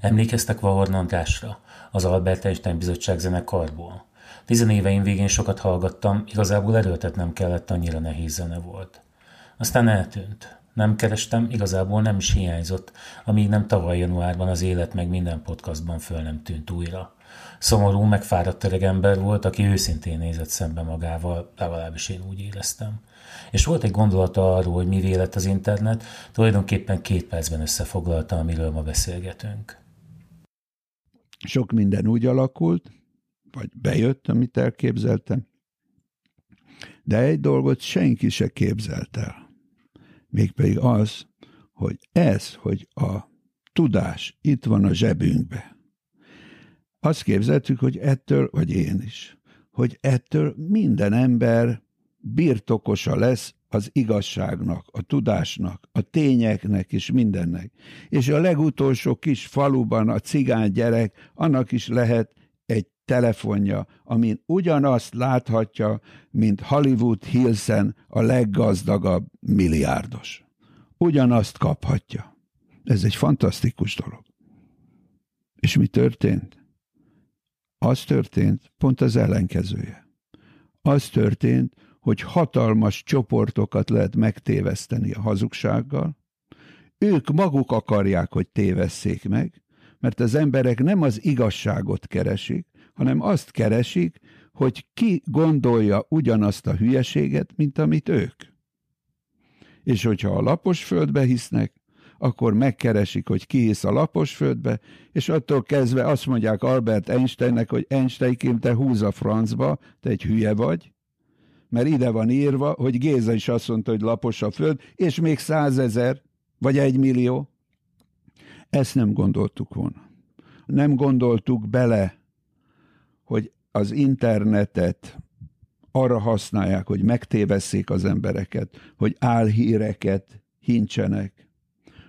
Emlékeztek Vahorn Andrásra, az Albert Einstein Bizottság zenekarból? Tizenéveim végén sokat hallgattam, igazából erőltetnem kellett, annyira nehéz zene volt. Aztán eltűnt. Nem kerestem, igazából nem is hiányzott, amíg nem tavaly januárban az élet meg minden podcastban föl nem tűnt újra. Szomorú, megfáradt öreg ember volt, aki őszintén nézett szembe magával, legalábbis én úgy éreztem. És volt egy gondolata arról, hogy mi lett az internet, tulajdonképpen két percben összefoglalta, amiről ma beszélgetünk. Sok minden úgy alakult, vagy bejött, amit elképzeltem, de egy dolgot senki se képzelt el. Mégpedig az, hogy ez, hogy a tudás itt van a zsebünkbe. Azt képzeltük, hogy ettől, vagy én is, hogy ettől minden ember birtokosa lesz az igazságnak, a tudásnak, a tényeknek és mindennek. És a legutolsó kis faluban a cigány gyerek, annak is lehet egy telefonja, amin ugyanazt láthatja, mint Hollywood Hillsen a leggazdagabb milliárdos. Ugyanazt kaphatja. Ez egy fantasztikus dolog. És mi történt? Az történt, pont az ellenkezője. Az történt, hogy hatalmas csoportokat lehet megtéveszteni a hazugsággal. Ők maguk akarják, hogy tévesszék meg, mert az emberek nem az igazságot keresik, hanem azt keresik, hogy ki gondolja ugyanazt a hülyeséget, mint amit ők. És hogyha a lapos földbe hisznek, akkor megkeresik, hogy ki hisz a lapos földbe, és attól kezdve azt mondják Albert Einsteinnek, hogy Einstein te húz a francba, te egy hülye vagy, mert ide van írva, hogy Géza is azt mondta, hogy lapos a föld, és még százezer, vagy egy millió. Ezt nem gondoltuk volna. Nem gondoltuk bele, hogy az internetet arra használják, hogy megtévesszék az embereket, hogy álhíreket hincsenek,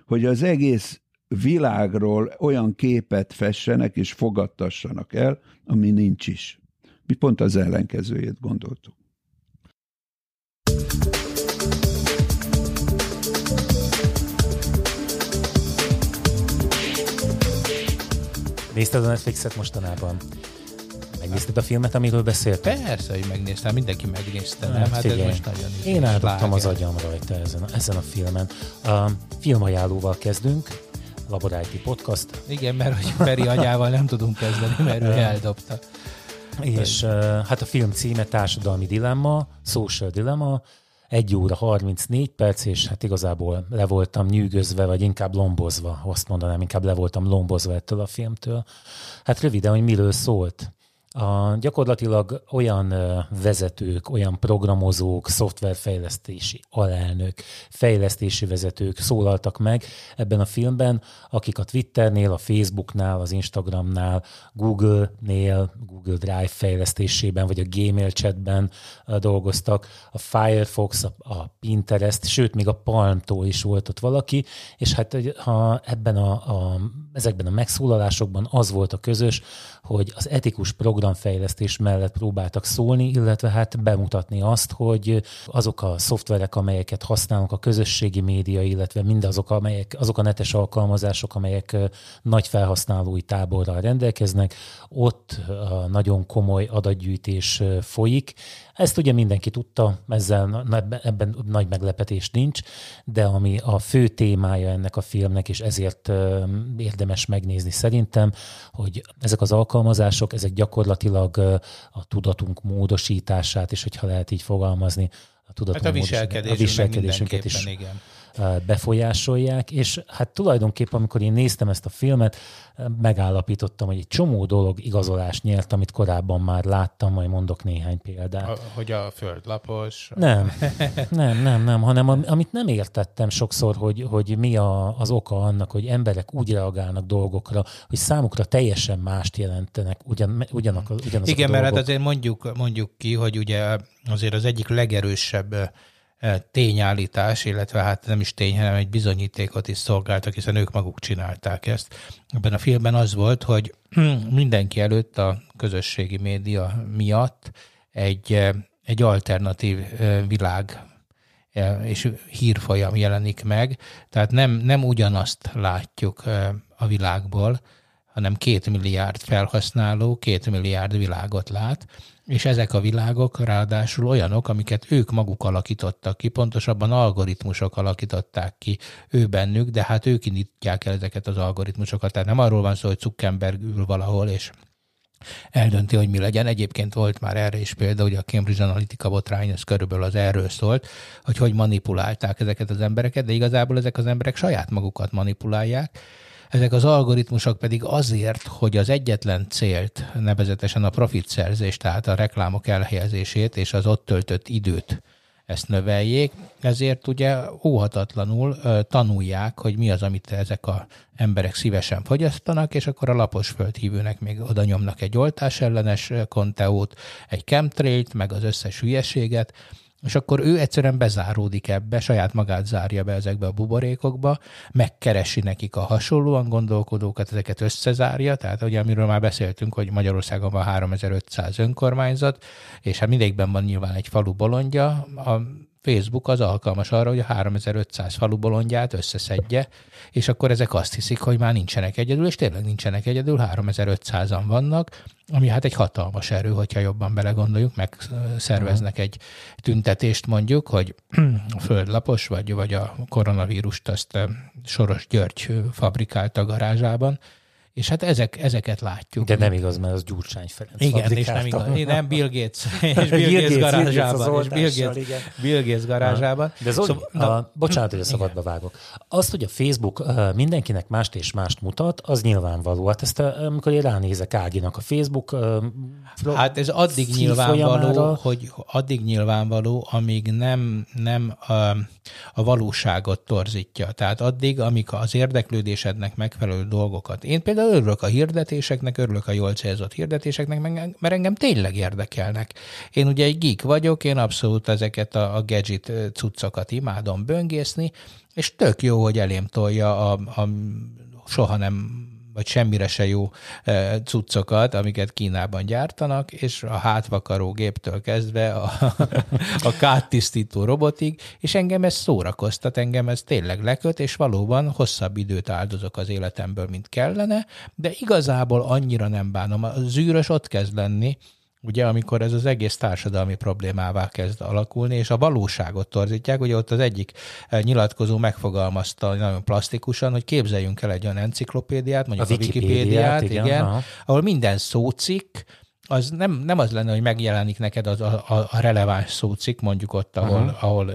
hogy az egész világról olyan képet fessenek és fogadtassanak el, ami nincs is. Mi pont az ellenkezőjét gondoltuk. Nézted a Netflixet mostanában? Megnézted a filmet, amiről beszéltem? Persze, hogy megnéztem, mindenki megnézte, nem? Hát, hát ez most nagyon Én áldottam az agyam rajta ezen a, ezen a filmen. A filmajánlóval kezdünk, Laboráti Podcast. Igen, mert hogy Feri agyával nem tudunk kezdeni, mert ő eldobta. És hát a film címe Társadalmi Dilemma, Social Dilemma, egy óra 34 perc, és hát igazából le voltam nyűgözve, vagy inkább lombozva, azt mondanám, inkább le voltam lombozva ettől a filmtől. Hát röviden, hogy miről szólt. A, gyakorlatilag olyan vezetők, olyan programozók, szoftverfejlesztési alelnök, fejlesztési vezetők szólaltak meg ebben a filmben, akik a Twitternél, a Facebooknál, az Instagramnál, Google-nél, Google Drive fejlesztésében, vagy a Gmail chatben dolgoztak, a Firefox, a Pinterest, sőt, még a Palmtól is volt ott valaki, és hát ha ebben a, a, ezekben a megszólalásokban az volt a közös, hogy az etikus programfejlesztés mellett próbáltak szólni, illetve hát bemutatni azt, hogy azok a szoftverek, amelyeket használunk a közösségi média, illetve mindazok, amelyek, azok a netes alkalmazások, amelyek nagy felhasználói táborral rendelkeznek, ott nagyon komoly adatgyűjtés folyik, ezt ugye mindenki tudta, ezzel ebben nagy meglepetés nincs, de ami a fő témája ennek a filmnek, és ezért érdemes megnézni szerintem, hogy ezek az alkalmazások, ezek gyakorlatilag a tudatunk módosítását, és hogyha lehet így fogalmazni, a tudatunk hát a viselkedésünket, a viselkedésünket is igen befolyásolják, és hát tulajdonképpen, amikor én néztem ezt a filmet, megállapítottam, hogy egy csomó dolog igazolást nyert, amit korábban már láttam, majd mondok néhány példát. A, hogy a földlapos? Nem, nem, nem, nem, hanem amit nem értettem sokszor, hogy, hogy mi a, az oka annak, hogy emberek úgy reagálnak dolgokra, hogy számukra teljesen mást jelentenek ugyan, ugyanak, ugyanazok Igen, a mert hát azért mondjuk, mondjuk ki, hogy ugye azért az egyik legerősebb tényállítás, illetve hát nem is tény, hanem egy bizonyítékot is szolgáltak, hiszen ők maguk csinálták ezt. Ebben a filmben az volt, hogy mindenki előtt a közösségi média miatt egy, egy alternatív világ és hírfolyam jelenik meg, tehát nem, nem ugyanazt látjuk a világból, hanem két milliárd felhasználó, két milliárd világot lát, és ezek a világok ráadásul olyanok, amiket ők maguk alakítottak ki, pontosabban algoritmusok alakították ki ő bennük, de hát ők indítják el ezeket az algoritmusokat. Tehát nem arról van szó, hogy Zuckerberg ül valahol, és eldönti, hogy mi legyen. Egyébként volt már erre is példa, hogy a Cambridge Analytica botrány, ez körülbelül az erről szólt, hogy hogy manipulálták ezeket az embereket, de igazából ezek az emberek saját magukat manipulálják, ezek az algoritmusok pedig azért, hogy az egyetlen célt, nevezetesen a profit szerzést, tehát a reklámok elhelyezését és az ott töltött időt ezt növeljék, ezért ugye óhatatlanul tanulják, hogy mi az, amit ezek a emberek szívesen fogyasztanak, és akkor a lapos földhívőnek még oda nyomnak egy oltás ellenes konteót, egy chemtrailt, meg az összes hülyeséget, és akkor ő egyszerűen bezáródik ebbe, saját magát zárja be ezekbe a buborékokba, megkeresi nekik a hasonlóan gondolkodókat, ezeket összezárja, tehát ugye amiről már beszéltünk, hogy Magyarországon van 3500 önkormányzat, és hát mindegyikben van nyilván egy falu bolondja, a Facebook az alkalmas arra, hogy a 3500 falu bolondját összeszedje, és akkor ezek azt hiszik, hogy már nincsenek egyedül, és tényleg nincsenek egyedül, 3500-an vannak, ami hát egy hatalmas erő, hogyha jobban belegondoljuk, meg szerveznek egy tüntetést mondjuk, hogy a földlapos, vagy, vagy a koronavírust azt Soros György fabrikálta a garázsában, és hát ezek, ezeket látjuk. De nem igaz, mert az Gyurcsány Ferenc Igen, és nem igaz. Nem Bill Gates, és Bill Gates garázsában. És Bill Gates, Bill Gates garázsában. De Zoli, szóval, a, bocsánat, hogy a szabadba vágok. Azt, hogy a Facebook mindenkinek mást és mást mutat, az nyilvánvaló. Hát ezt, amikor én ránézek Áginak a Facebook Hát ez addig nyilvánvaló, hogy addig nyilvánvaló, amíg nem, nem a, a valóságot torzítja. Tehát addig, amíg az érdeklődésednek megfelelő dolgokat. Én például örülök a hirdetéseknek, örülök a jól célzott hirdetéseknek, mert engem tényleg érdekelnek. Én ugye egy geek vagyok, én abszolút ezeket a, a gadget cuccokat imádom böngészni, és tök jó, hogy elém tolja a, a soha nem vagy semmire se jó cuccokat, amiket Kínában gyártanak, és a hátvakaró géptől kezdve a, a káttisztító robotig, és engem ez szórakoztat, engem ez tényleg leköt, és valóban hosszabb időt áldozok az életemből, mint kellene, de igazából annyira nem bánom. A zűrös ott kezd lenni, ugye, amikor ez az egész társadalmi problémává kezd alakulni, és a valóságot torzítják, ugye ott az egyik eh, nyilatkozó megfogalmazta nagyon plastikusan, hogy képzeljünk el egy olyan enciklopédiát, mondjuk a, a Wikipédiát, igen, igen ahol minden szócikk, az nem, nem az lenne, hogy megjelenik neked az, a, a, releváns szócikk, mondjuk ott, ahol, uh-huh. ahol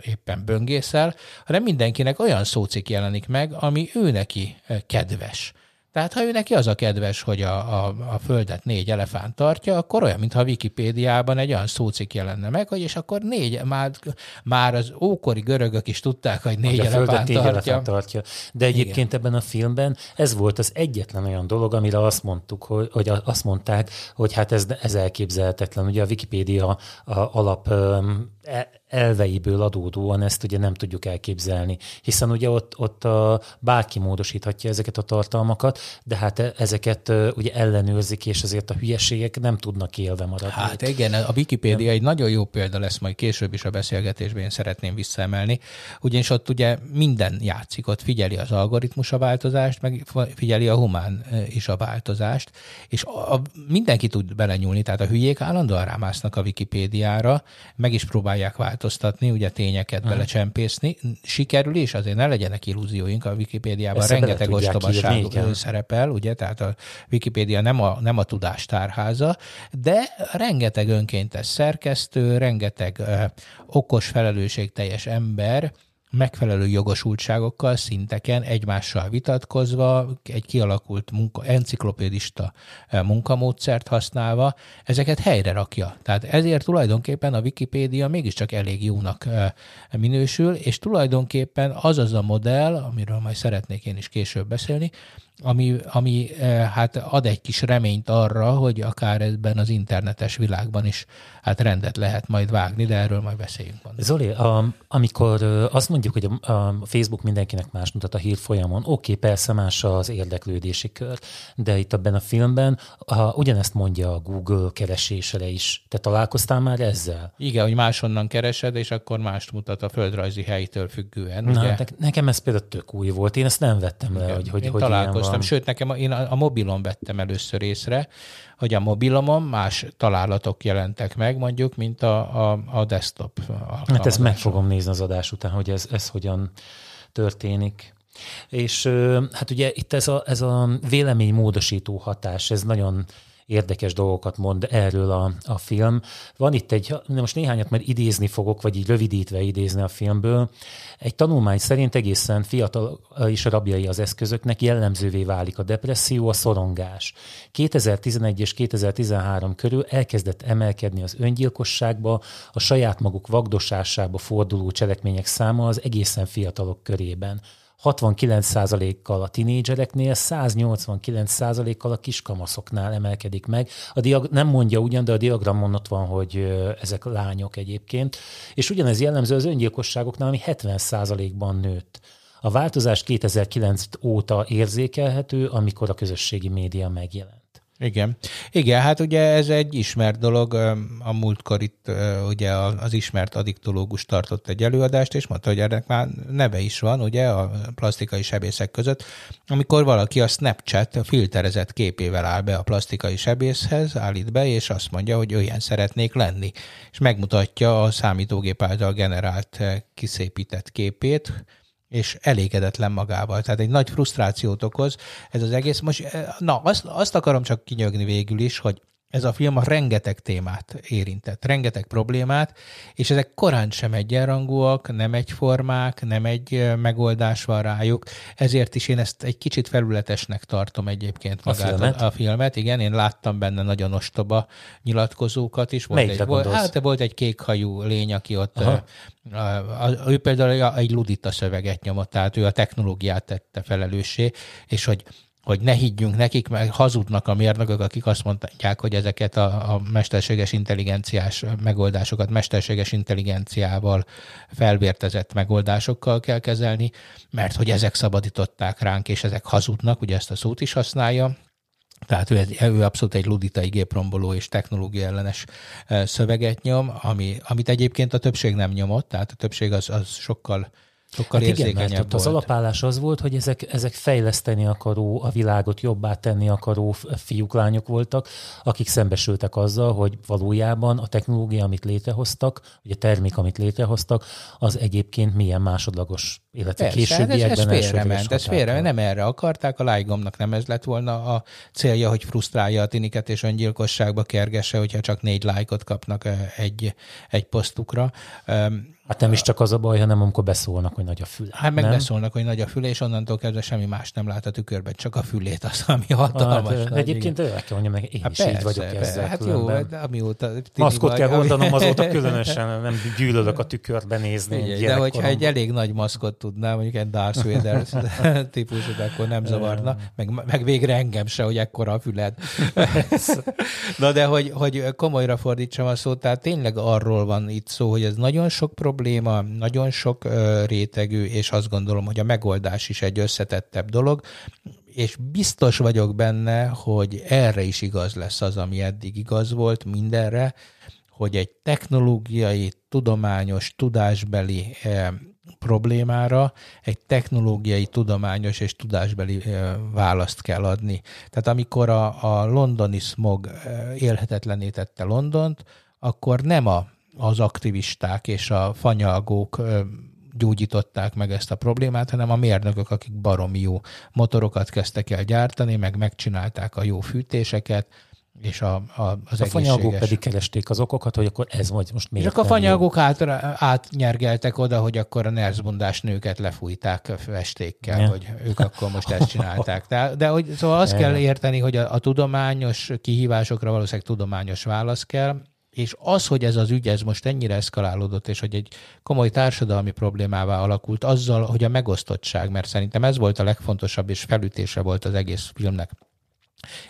éppen böngészel, hanem mindenkinek olyan szócikk jelenik meg, ami ő neki eh, kedves. Tehát ha ő neki az a kedves, hogy a, a, a Földet négy elefánt tartja, akkor olyan, mintha a Wikipédiában egy olyan szócik jelenne meg, hogy és akkor négy, már, már az ókori görögök is tudták, hogy négy, hogy elefánt, négy tartja. elefánt tartja. De egyébként Igen. ebben a filmben ez volt az egyetlen olyan dolog, amire azt mondtuk, hogy, hogy azt mondták, hogy hát ez, ez elképzelhetetlen. Ugye a Wikipédia a alap e, elveiből adódóan ezt ugye nem tudjuk elképzelni, hiszen ugye ott, ott a, bárki módosíthatja ezeket a tartalmakat, de hát ezeket ugye ellenőrzik, és azért a hülyeségek nem tudnak élve maradni. Hát igen, a Wikipédia egy nagyon jó példa lesz majd később is a beszélgetésben, én szeretném visszaemelni, ugyanis ott ugye minden játszik, ott figyeli az algoritmus a változást, meg figyeli a humán is a változást, és a, a, mindenki tud belenyúlni, tehát a hülyék állandóan rámásznak a Wikipédiára, meg is próbálják változni változtatni, ugye tényeket hmm. belecsempészni. Sikerül is, azért ne legyenek illúzióink, a Wikipédiában Ezt rengeteg ostobaság szerepel, ugye, tehát a Wikipédia nem a, nem a tudástárháza, de rengeteg önkéntes szerkesztő, rengeteg uh, okos, felelősségteljes ember, megfelelő jogosultságokkal, szinteken egymással vitatkozva, egy kialakult munka, enciklopédista eh, munkamódszert használva, ezeket helyre rakja. Tehát ezért tulajdonképpen a Wikipédia mégiscsak elég jónak eh, minősül, és tulajdonképpen az az a modell, amiről majd szeretnék én is később beszélni, ami, ami eh, hát ad egy kis reményt arra, hogy akár ebben az internetes világban is hát rendet lehet majd vágni, de erről majd beszéljünk. Mondani. Zoli, amikor azt mondjuk, hogy a, a Facebook mindenkinek más mutat a hír folyamon, oké, okay, persze más az érdeklődési kör, de itt ebben a filmben a, ugyanezt mondja a Google keresésre is. Te találkoztál már ezzel? Igen, hogy máshonnan keresed, és akkor mást mutat a földrajzi helytől függően. Na, ugye? nekem ez például tök új volt, én ezt nem vettem le, hogy, hogy, hogy ilyen találkoztam. Sőt, nekem én a, a mobilon vettem először észre, hogy a mobilomon más találatok jelentek meg, mondjuk, mint a, a, a desktop Hát ezt meg fogom nézni az adás után, hogy ez, ez hogyan történik. És hát ugye itt ez a, ez a véleménymódosító hatás, ez nagyon érdekes dolgokat mond erről a, a film. Van itt egy, most néhányat már idézni fogok, vagy így rövidítve idézni a filmből. Egy tanulmány szerint egészen fiatal is rabjai az eszközöknek jellemzővé válik a depresszió, a szorongás. 2011 és 2013 körül elkezdett emelkedni az öngyilkosságba, a saját maguk vagdosásába forduló cselekmények száma az egészen fiatalok körében. 69%-kal a tinédzsereknél, 189%-kal a kiskamaszoknál emelkedik meg. A diag- nem mondja ugyan, de a diagramon ott van, hogy ezek lányok egyébként. És ugyanez jellemző az öngyilkosságoknál, ami 70%-ban nőtt. A változás 2009 óta érzékelhető, amikor a közösségi média megjelent. Igen. Igen, hát ugye ez egy ismert dolog. A múltkor itt ugye az ismert adiktológus tartott egy előadást, és mondta, hogy ennek már neve is van, ugye, a plastikai sebészek között, amikor valaki a Snapchat filterezett képével áll be a plastikai sebészhez, állít be, és azt mondja, hogy olyan szeretnék lenni. És megmutatja a számítógép által generált kiszépített képét, és elégedetlen magával. Tehát egy nagy frusztrációt okoz ez az egész. Most, eh, na, azt, azt akarom csak kinyögni végül is, hogy ez a film a rengeteg témát érintett, rengeteg problémát, és ezek korán sem egyenrangúak, nem egyformák, nem egy megoldás van rájuk, ezért is én ezt egy kicsit felületesnek tartom egyébként magát a filmet. A, a filmet. Igen, én láttam benne nagyon ostoba nyilatkozókat is. Volt egy, volt, hát volt egy kékhajú lény, aki ott, a, a, a, ő például egy ludita szöveget nyomott, tehát ő a technológiát tette felelőssé, és hogy hogy ne higgyünk nekik, meg hazudnak a mérnökök, akik azt mondják, hogy ezeket a, a mesterséges intelligenciás megoldásokat mesterséges intelligenciával felvértezett megoldásokkal kell kezelni, mert hogy ezek szabadították ránk, és ezek hazudnak, ugye ezt a szót is használja, tehát ő, ő abszolút egy luditai gépromboló és technológia ellenes szöveget nyom, ami, amit egyébként a többség nem nyomott, tehát a többség az, az sokkal Sokkal hát igen, mert ott az alapállás az volt, hogy ezek, ezek fejleszteni akaró, a világot jobbá tenni akaró fiúk, lányok voltak, akik szembesültek azzal, hogy valójában a technológia, amit létrehoztak, vagy a termék, amit létrehoztak, az egyébként milyen másodlagos, illetve Persze, későbbiekben ez, ez félrement, ez félre, nem erre akarták, a lájgomnak nem ez lett volna a célja, hogy frusztrálja a tiniket és öngyilkosságba kergesse, hogyha csak négy lájkot kapnak egy, egy posztukra. Hát nem is csak az a baj, hanem amikor beszólnak, hogy nagy a füle. Hát meg nem? beszólnak, hogy nagy a füle, és onnantól kezdve semmi más nem lát a tükörben, csak a fülét az, ami hatalmas. Hát, nagy, egyébként ő kell mondjam, meg én hát is persze, így vagyok persze, ezzel. Hát különben. jó, de amióta... Maszkot kell mondanom, azóta különösen nem gyűlölök a tükörbe nézni. Ugye, de hogyha egy elég nagy maszkot tudnám, mondjuk egy Darth Vader típusú, akkor nem zavarna, meg, meg végre engem se, hogy ekkora a füled. Na de hogy, hogy komolyra fordítsam a szót, tehát tényleg arról van itt szó, hogy ez nagyon sok probléma, probléma, nagyon sok rétegű, és azt gondolom, hogy a megoldás is egy összetettebb dolog, és biztos vagyok benne, hogy erre is igaz lesz az, ami eddig igaz volt mindenre, hogy egy technológiai, tudományos, tudásbeli problémára egy technológiai, tudományos és tudásbeli választ kell adni. Tehát amikor a, a londoni smog élhetetlené tette Londont, akkor nem a az aktivisták és a fanyalgók gyógyították meg ezt a problémát, hanem a mérnökök, akik baromi jó motorokat kezdtek el gyártani, meg megcsinálták a jó fűtéseket, és a, a, az A fanyalgók pedig keresték az okokat, hogy akkor ez vagy most miért És akkor a fanyalgók át, átnyergeltek oda, hogy akkor a nerzbundás nőket lefújták festékkel, ja. hogy ők akkor most ezt csinálták. De, de hogy, szóval azt ja. kell érteni, hogy a, a tudományos kihívásokra valószínűleg tudományos válasz kell, és az, hogy ez az ügy ez most ennyire eszkalálódott, és hogy egy komoly társadalmi problémává alakult, azzal, hogy a megosztottság, mert szerintem ez volt a legfontosabb, és felütése volt az egész filmnek.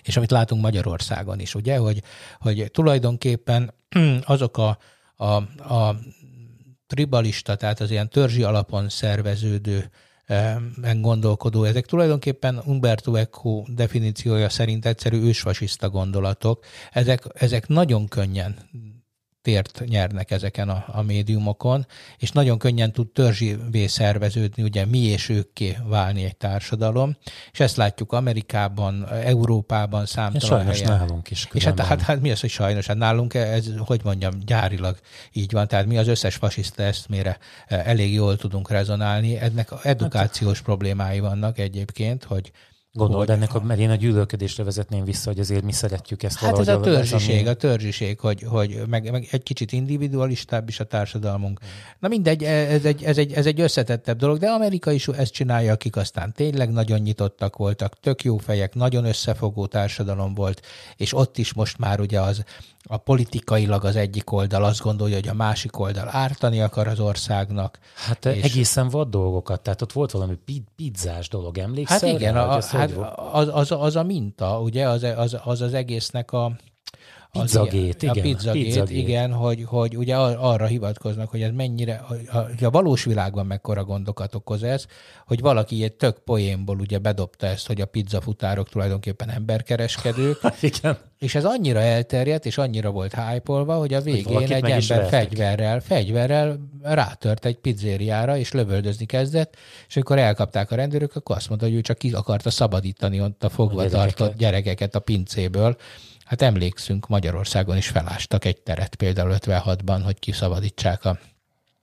És amit látunk Magyarországon is, ugye, hogy, hogy tulajdonképpen azok a, a, a tribalista, tehát az ilyen törzsi alapon szerveződő gondolkodó. Ezek tulajdonképpen Umberto Eco definíciója szerint egyszerű ősfasiszta gondolatok. Ezek, ezek nagyon könnyen tért nyernek ezeken a, a médiumokon, és nagyon könnyen tud törzsivé szerveződni, ugye mi és őkké válni egy társadalom, és ezt látjuk Amerikában, Európában, számtalan sajnos helyen. nálunk is. És hát, hát, hát mi az, hogy sajnos? Hát nálunk ez, hogy mondjam, gyárilag így van. Tehát mi az összes fasiszta eszmére elég jól tudunk rezonálni. Ennek edukációs problémái vannak egyébként, hogy, Gondolod, ennek a, mert én a gyűlölködésre vezetném vissza, hogy azért mi szeretjük ezt Hát ez a törzsiség, a, a törzsiség, hogy, hogy meg, meg egy kicsit individualistább is a társadalmunk. Na mindegy, ez egy, ez, egy, ez egy összetettebb dolog, de Amerika is ezt csinálja, akik aztán tényleg nagyon nyitottak voltak, tök jó fejek, nagyon összefogó társadalom volt, és ott is most már ugye az a politikailag az egyik oldal azt gondolja, hogy a másik oldal ártani akar az országnak. Hát és... egészen vad dolgokat, tehát ott volt valami pizzás dolog, emlékszel? Hát igen, a, hát az, az, az a minta, ugye, az, az, az az egésznek a, Pizzagét, igen. A pizzagét, pizzagét, igen, hogy, hogy ugye arra hivatkoznak, hogy ez mennyire, hogy a valós világban mekkora gondokat okoz ez, hogy valaki egy tök poénból ugye bedobta ezt, hogy a pizzafutárok tulajdonképpen emberkereskedők. igen. És ez annyira elterjedt, és annyira volt hype hogy a végén hogy egy ember fegyverrel, fegyverrel rátört egy pizzériára, és lövöldözni kezdett, és amikor elkapták a rendőrök, akkor azt mondta, hogy ő csak ki akarta szabadítani ott a fogva a tartott gyerekeket a pincéből. Hát emlékszünk, Magyarországon is felástak egy teret például 56-ban, hogy kiszabadítsák a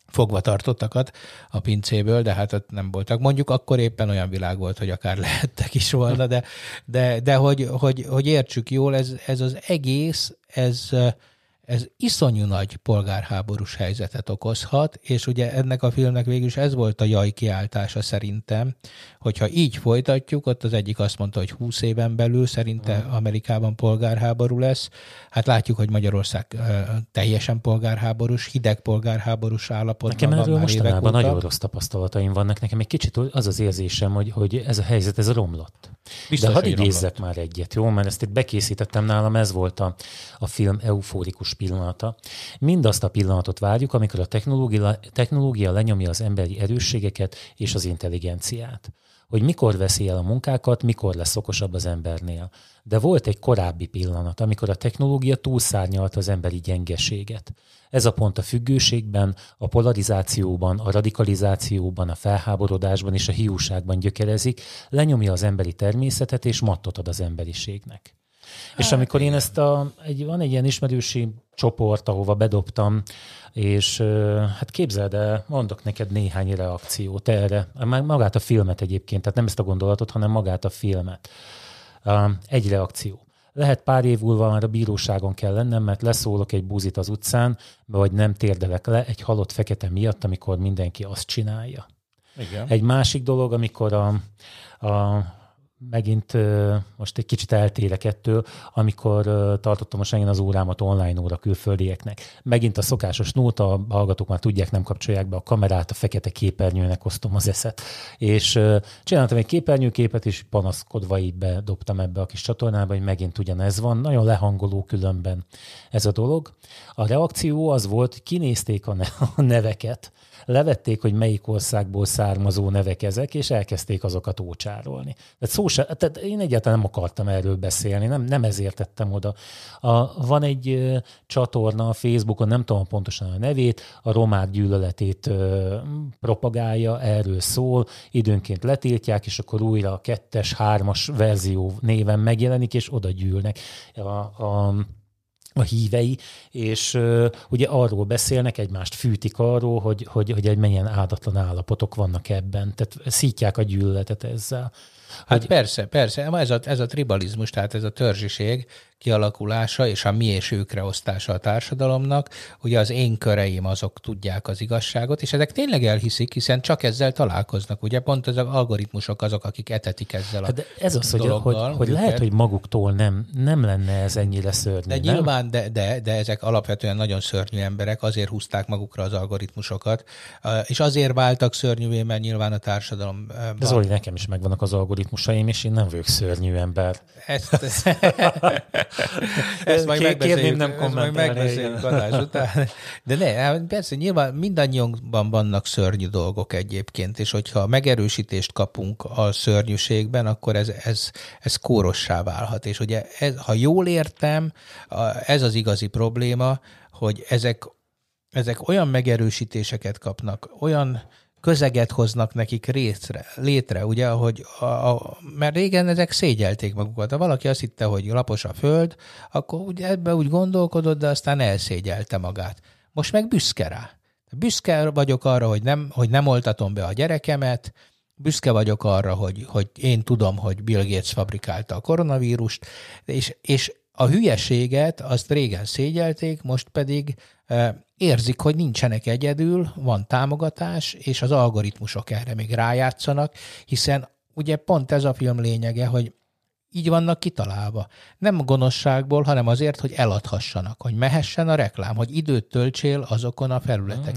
fogva tartottakat a pincéből, de hát ott nem voltak. Mondjuk akkor éppen olyan világ volt, hogy akár lehettek is volna, de, de, de hogy, hogy, hogy értsük jól, ez, ez az egész, ez, ez iszonyú nagy polgárháborús helyzetet okozhat, és ugye ennek a filmnek végül is ez volt a jaj kiáltása szerintem, hogyha így folytatjuk, ott az egyik azt mondta, hogy 20 éven belül szerinte Amerikában polgárháború lesz. Hát látjuk, hogy Magyarország teljesen polgárháborús, hideg polgárháborús állapotban Nekem van már mostanában nagyon rossz tapasztalataim vannak. Nekem egy kicsit az az érzésem, hogy, hogy ez a helyzet, ez romlott. Biztos, De hadd idézzek már egyet, jó? Mert ezt itt bekészítettem nálam, ez volt a, a film eufórikus pillanata. Mindazt a pillanatot várjuk, amikor a technológia, technológia lenyomja az emberi erősségeket és az intelligenciát hogy mikor veszi el a munkákat, mikor lesz okosabb az embernél. De volt egy korábbi pillanat, amikor a technológia túlszárnyalta az emberi gyengeséget. Ez a pont a függőségben, a polarizációban, a radikalizációban, a felháborodásban és a hiúságban gyökerezik, lenyomja az emberi természetet és mattot ad az emberiségnek. Hát, és amikor én ezt a, egy, van egy ilyen ismerősi csoport, ahova bedobtam, és hát képzeld el, mondok neked néhány reakciót erre, magát a filmet egyébként, tehát nem ezt a gondolatot, hanem magát a filmet. Egy reakció. Lehet pár év múlva már a bíróságon kell lennem, mert leszólok egy búzit az utcán, vagy nem térdelek le egy halott fekete miatt, amikor mindenki azt csinálja. Igen. Egy másik dolog, amikor a, a megint most egy kicsit eltérek ettől, amikor tartottam most megint az órámat online óra külföldieknek. Megint a szokásos nóta, a hallgatók már tudják, nem kapcsolják be a kamerát, a fekete képernyőnek osztom az eszet. És csináltam egy képernyőképet, és panaszkodva így bedobtam ebbe a kis csatornába, hogy megint ugyanez van. Nagyon lehangoló különben ez a dolog. A reakció az volt, kinézték a, neveket, levették, hogy melyik országból származó nevek ezek, és elkezdték azokat ócsárolni. Tehát, szó se, tehát én egyáltalán nem akartam erről beszélni, nem, nem ezért tettem oda. A, van egy ö, csatorna a Facebookon, nem tudom pontosan a nevét, a romák gyűlöletét ö, propagálja, erről szól, időnként letiltják, és akkor újra a kettes, hármas verzió néven megjelenik, és oda gyűlnek. A, a, a hívei, és uh, ugye arról beszélnek, egymást fűtik arról, hogy, hogy, hogy egy milyen áldatlan állapotok vannak ebben. Tehát szítják a gyűlöletet ezzel. Hát hogy... persze, persze. Ez a, ez a tribalizmus, tehát ez a törzsiség, kialakulása és a mi és őkre osztása a társadalomnak. Ugye az én köreim azok tudják az igazságot, és ezek tényleg elhiszik, hiszen csak ezzel találkoznak. Ugye pont az algoritmusok azok, akik etetik ezzel a hát de Ez az, hogy, hogy, hogy lehet, hogy maguktól nem, nem lenne ez ennyire szörnyű. De nem? nyilván, de, de, de ezek alapvetően nagyon szörnyű emberek, azért húzták magukra az algoritmusokat, és azért váltak szörnyűvé, mert nyilván a társadalom... De Zoli, nekem is megvannak az algoritmusaim, és én nem vagyok szörnyű ember. Ezt, ezt majd megbeszéljük, nem ezt majd megbeszéljük adás után. De ne, persze nyilván mindannyiunkban vannak szörnyű dolgok egyébként, és hogyha megerősítést kapunk a szörnyűségben, akkor ez, ez, ez kórossá válhat. És ugye ez, ha jól értem, ez az igazi probléma, hogy ezek, ezek olyan megerősítéseket kapnak, olyan közeget hoznak nekik részre, létre, ugye, hogy a, a, mert régen ezek szégyelték magukat. Ha valaki azt hitte, hogy lapos a föld, akkor ugye ebbe úgy gondolkodott, de aztán elszégyelte magát. Most meg büszke rá. Büszke vagyok arra, hogy nem, hogy nem oltatom be a gyerekemet, büszke vagyok arra, hogy, hogy én tudom, hogy Bill Gates fabrikálta a koronavírust, és, és a hülyeséget azt régen szégyelték, most pedig érzik, hogy nincsenek egyedül, van támogatás, és az algoritmusok erre még rájátszanak, hiszen ugye pont ez a film lényege, hogy így vannak kitalálva. Nem a gonoszságból, hanem azért, hogy eladhassanak, hogy mehessen a reklám, hogy időt töltsél azokon a felületeken.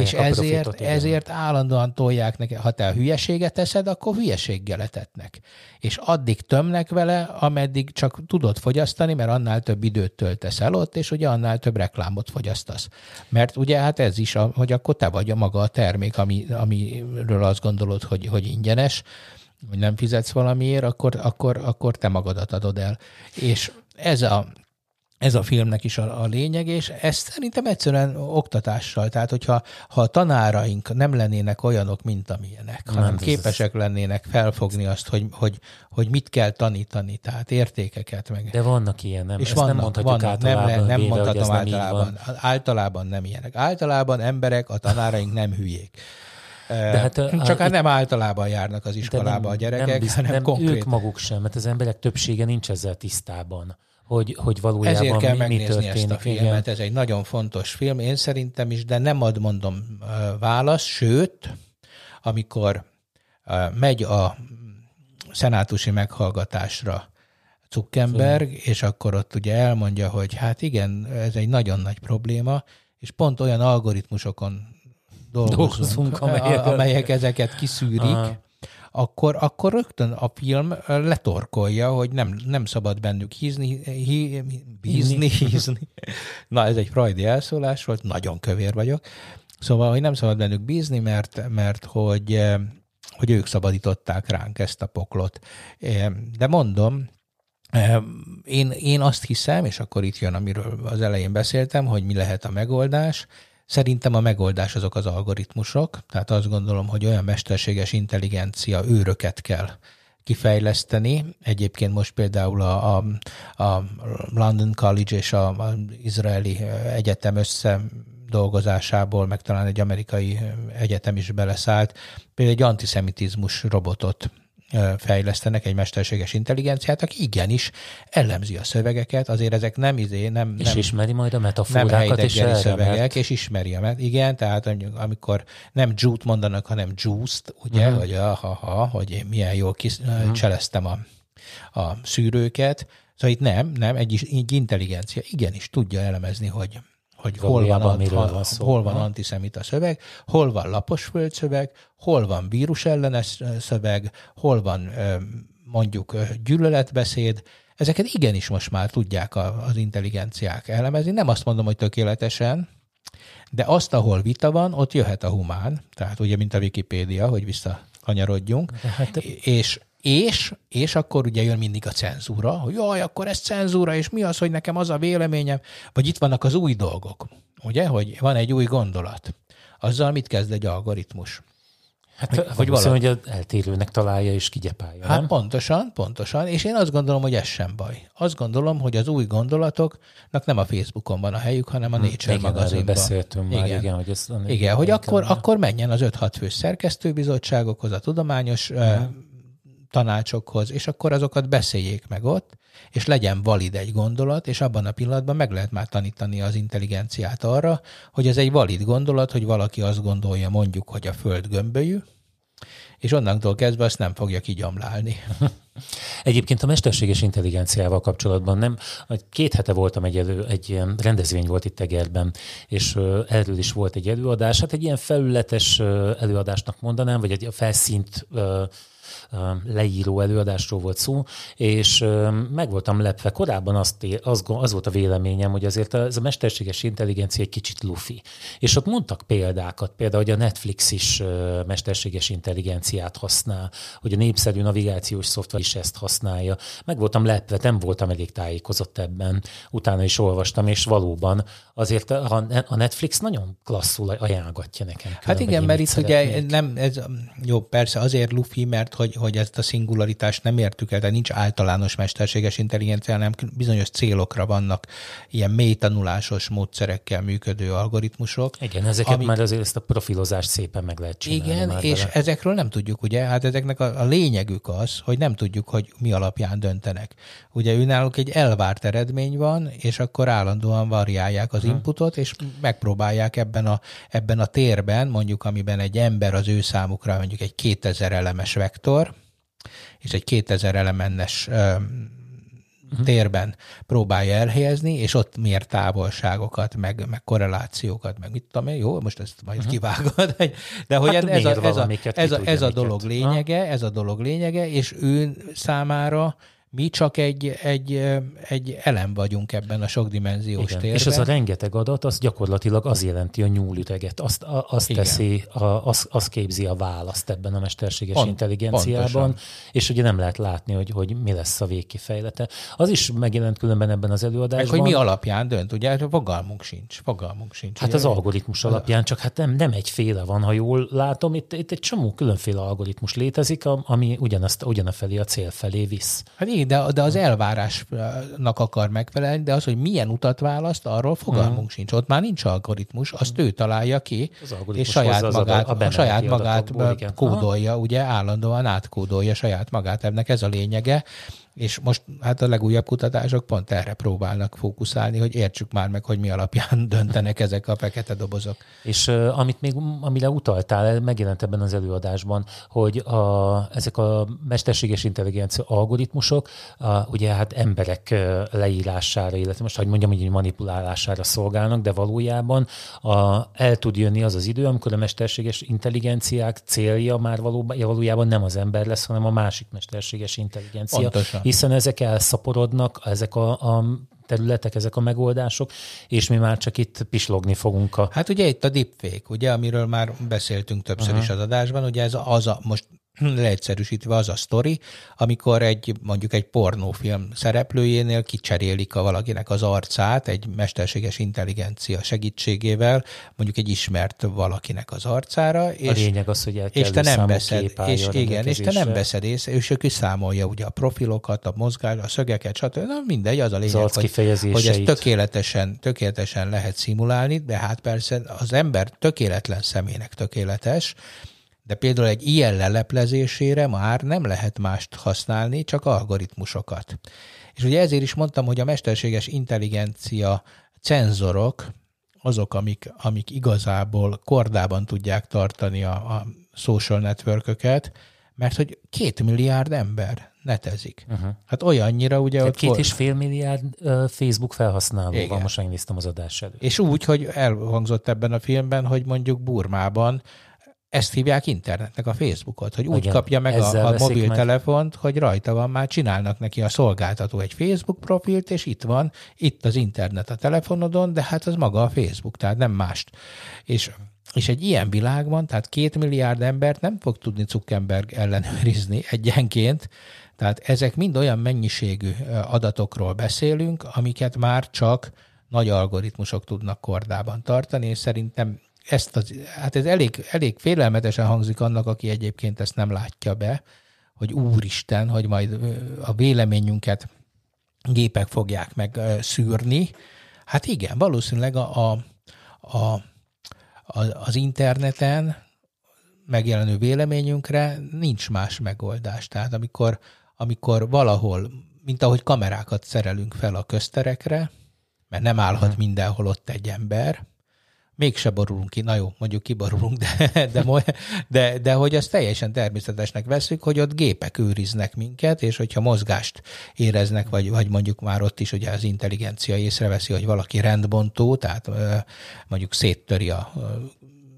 És ezért, ezért állandóan tolják neki, ha te a hülyeséget teszed, akkor hülyeséggel etetnek. És addig tömnek vele, ameddig csak tudod fogyasztani, mert annál több időt töltesz el ott, és ugye annál több reklámot fogyasztasz. Mert ugye hát ez is, a, hogy akkor te vagy a maga a termék, ami, amiről azt gondolod, hogy, hogy ingyenes, hogy nem fizetsz valamiért, akkor, akkor, akkor te magadat adod el. És ez a, ez a filmnek is a, a lényeg, és ezt szerintem egyszerűen oktatással, tehát hogyha ha a tanáraink nem lennének olyanok, mint amilyenek, nem, hanem képesek ez... lennének felfogni azt, hogy, hogy, hogy mit kell tanítani, tehát értékeket meg. De vannak ilyen, nem? És Ezt vannak, nem mondhatjuk vannak, általában. Nem, nem véve, mondhatom általában. Általában nem ilyenek. Általában emberek, a tanáraink nem hülyék. De hát, Csak hát nem általában járnak az iskolába nem, a gyerekek, nem, bizt, hanem nem konkrét. ők maguk sem, mert az emberek többsége nincs ezzel tisztában hogy, hogy valójában Ezért kell mi, megnézni mi történik. ezt a filmet, igen. ez egy nagyon fontos film, én szerintem is, de nem ad, mondom, válasz, sőt, amikor megy a szenátusi meghallgatásra Zuckerberg, Fő. és akkor ott ugye elmondja, hogy hát igen, ez egy nagyon nagy probléma, és pont olyan algoritmusokon dolgozunk, dolgozunk amelyek, amelyek ezeket kiszűrik, Aha. akkor, akkor rögtön a film letorkolja, hogy nem, nem szabad bennük hízni, hí, bízni, hízni. Na, ez egy frajdi elszólás volt, nagyon kövér vagyok. Szóval, hogy nem szabad bennük bízni, mert, mert hogy, hogy ők szabadították ránk ezt a poklot. De mondom, én, én azt hiszem, és akkor itt jön, amiről az elején beszéltem, hogy mi lehet a megoldás, Szerintem a megoldás azok az algoritmusok, tehát azt gondolom, hogy olyan mesterséges intelligencia őröket kell kifejleszteni. Egyébként most például a, a, a London College és a, a izraeli egyetem össze dolgozásából, meg talán egy amerikai egyetem is beleszállt, például egy antiszemitizmus robotot fejlesztenek egy mesterséges intelligenciát, aki igenis elemzi a szövegeket, azért ezek nem izé, nem, és nem, ismeri majd a metaforákat és erre, szövegek, mert... és ismeri a igen, tehát amikor nem jute mondanak, hanem juiced, ugye, uh-huh. hogy ha, hogy én milyen jól kis, uh-huh. cseleztem a, a szűrőket, szóval itt nem, nem, egy, egy intelligencia igenis tudja elemezni, hogy hogy hol van, ant, van szó, hol van antiszemita szöveg, hol van lapos földszöveg, hol van vírus ellenes szöveg, hol van mondjuk gyűlöletbeszéd, ezeket igenis most már tudják az intelligenciák elemezni. Nem azt mondom, hogy tökéletesen, de azt, ahol vita van, ott jöhet a humán, tehát ugye, mint a Wikipédia, hogy visszakanyarodjunk, hát, és és, és akkor ugye jön mindig a cenzúra, hogy jaj, akkor ez cenzúra, és mi az, hogy nekem az a véleményem, vagy itt vannak az új dolgok, ugye, hogy van egy új gondolat. Azzal mit kezd egy algoritmus? Hát, hogy, hogy valami, hogy eltérőnek találja és kigyepálja, Hát nem? pontosan, pontosan, és én azt gondolom, hogy ez sem baj. Azt gondolom, hogy az új gondolatoknak nem a Facebookon van a helyük, hanem a hm, Nature igen, magazinban. beszéltünk igen. már, igen, hogy ez... Igen, hogy akkor, akkor menjen az 5-6 fős szerkesztőbizottságokhoz, a tudományos hmm tanácsokhoz, és akkor azokat beszéljék meg ott, és legyen valid egy gondolat, és abban a pillanatban meg lehet már tanítani az intelligenciát arra, hogy ez egy valid gondolat, hogy valaki azt gondolja mondjuk, hogy a Föld gömbölyű, és onnantól kezdve azt nem fogja kigyomlálni. Egyébként a mesterséges intelligenciával kapcsolatban nem, két hete voltam egy, elő, egy ilyen rendezvény volt itt Egerben, és erről is volt egy előadás, hát egy ilyen felületes előadásnak mondanám, vagy egy felszínt leíró előadásról volt szó, és meg voltam lepve. Korábban azt, az, az volt a véleményem, hogy azért ez a mesterséges intelligencia egy kicsit lufi. És ott mondtak példákat, például, hogy a Netflix is mesterséges intelligenciát használ, hogy a népszerű navigációs szoftver is ezt használja. Meg voltam lepve, nem voltam elég tájékozott ebben. Utána is olvastam, és valóban azért a Netflix nagyon klasszul ajánlgatja nekem. Hát igen, mert itt ugye nem, ez, jó, persze azért lufi, mert hogy, hogy ezt a szingularitást nem értük el, de nincs általános mesterséges intelligencia, hanem bizonyos célokra vannak ilyen mély tanulásos módszerekkel működő algoritmusok. Igen, ezeket amik, már azért ezt a profilozást szépen meg lehet csinálni. Igen, és vele. ezekről nem tudjuk, ugye, hát ezeknek a, a lényegük az, hogy nem tudjuk, hogy mi alapján döntenek. Ugye ő náluk egy elvárt eredmény van, és akkor állandóan variálják az hmm. inputot, és megpróbálják ebben a, ebben a térben, mondjuk amiben egy ember az ő számukra mondjuk egy 2000 elemes vektor, és egy 2000 elemennes uh-huh. térben próbálja elhelyezni, és ott mér távolságokat, meg, meg korrelációkat, meg mit tudom én, jó, most ezt majd uh-huh. kivágod, de hogy hát ez, a, ez, a, ez, a, ez a dolog lényege, ez a dolog lényege, és ő számára mi csak egy, egy, egy elem vagyunk ebben a sokdimenziós Igen. térben. És az a rengeteg adat, az gyakorlatilag az jelenti a nyúlüteget, azt, azt Igen. teszi, a, az, az képzi a választ ebben a mesterséges Pont, intelligenciában, pontosan. és ugye nem lehet látni, hogy, hogy mi lesz a végkifejlete. Az is megjelent különben ebben az előadásban. Meg, hogy mi alapján dönt, ugye fogalmunk sincs, fogalmunk sincs. Hát ugye? az algoritmus alapján, csak hát nem, nem egyféle van, ha jól látom, itt, itt egy csomó különféle algoritmus létezik, ami ugyanazt, ugyanafelé a cél felé visz. Hát de, de az elvárásnak akar megfelelni, de az, hogy milyen utat választ, arról fogalmunk hmm. sincs. Ott már nincs algoritmus, azt ő találja ki, és saját magát, a, a saját magát kódolja, ugye állandóan átkódolja saját magát. Ennek ez a lényege. És most hát a legújabb kutatások pont erre próbálnak fókuszálni, hogy értsük már meg, hogy mi alapján döntenek ezek a fekete dobozok. És uh, amit még, amire utaltál, megjelent ebben az előadásban, hogy a, ezek a mesterséges intelligencia algoritmusok, a, ugye hát emberek leírására, illetve most, hogy mondjam, hogy manipulálására szolgálnak, de valójában a, el tud jönni az az idő, amikor a mesterséges intelligenciák célja már valóban, valójában nem az ember lesz, hanem a másik mesterséges intelligencia. Pontosan hiszen ezek elszaporodnak, ezek a, a területek, ezek a megoldások, és mi már csak itt pislogni fogunk a... Hát ugye itt a deepfake, ugye, amiről már beszéltünk többször uh-huh. is az adásban, ugye ez az a, most leegyszerűsítve az a sztori, amikor egy mondjuk egy pornófilm szereplőjénél kicserélik a valakinek az arcát egy mesterséges intelligencia segítségével, mondjuk egy ismert valakinek az arcára. És, a lényeg az, hogy és te nem veszed, és igen, és te nem veszed észre, és ő kiszámolja ugye a profilokat, a mozgás, a szögeket, stb. Na mindegy, az a lényeg, az hogy, hogy ezt tökéletesen, tökéletesen lehet szimulálni, de hát persze az ember tökéletlen személynek tökéletes, de például egy ilyen leleplezésére már nem lehet mást használni, csak algoritmusokat. És ugye ezért is mondtam, hogy a mesterséges intelligencia cenzorok, azok, amik, amik igazából kordában tudják tartani a, a social networköket, mert hogy két milliárd ember netezik. Uh-huh. Hát olyannyira ugye... Tehát két és fél milliárd uh, Facebook felhasználó Igen. van, most megnéztem az adás előtt. És úgy, hogy elhangzott ebben a filmben, hogy mondjuk Burmában ezt hívják internetnek a Facebookot, hogy úgy Igen, kapja meg a, a mobiltelefont, hogy rajta van, már csinálnak neki a szolgáltató egy Facebook profilt, és itt van, itt az internet a telefonodon, de hát az maga a Facebook, tehát nem mást. És és egy ilyen világban, tehát két milliárd embert nem fog tudni Zuckerberg ellenőrizni egyenként, tehát ezek mind olyan mennyiségű adatokról beszélünk, amiket már csak nagy algoritmusok tudnak kordában tartani, és szerintem ezt az, hát ez elég, elég félelmetesen hangzik annak, aki egyébként ezt nem látja be, hogy úristen, hogy majd a véleményünket gépek fogják meg szűrni. Hát igen, valószínűleg a, a, a, az interneten megjelenő véleményünkre nincs más megoldás. Tehát amikor, amikor valahol, mint ahogy kamerákat szerelünk fel a közterekre, mert nem állhat mhm. mindenhol ott egy ember, mégse borulunk ki, na jó, mondjuk kiborulunk, de, de, de, de hogy azt teljesen természetesnek veszük, hogy ott gépek őriznek minket, és hogyha mozgást éreznek, vagy, vagy mondjuk már ott is ugye az intelligencia észreveszi, hogy valaki rendbontó, tehát mondjuk széttöri a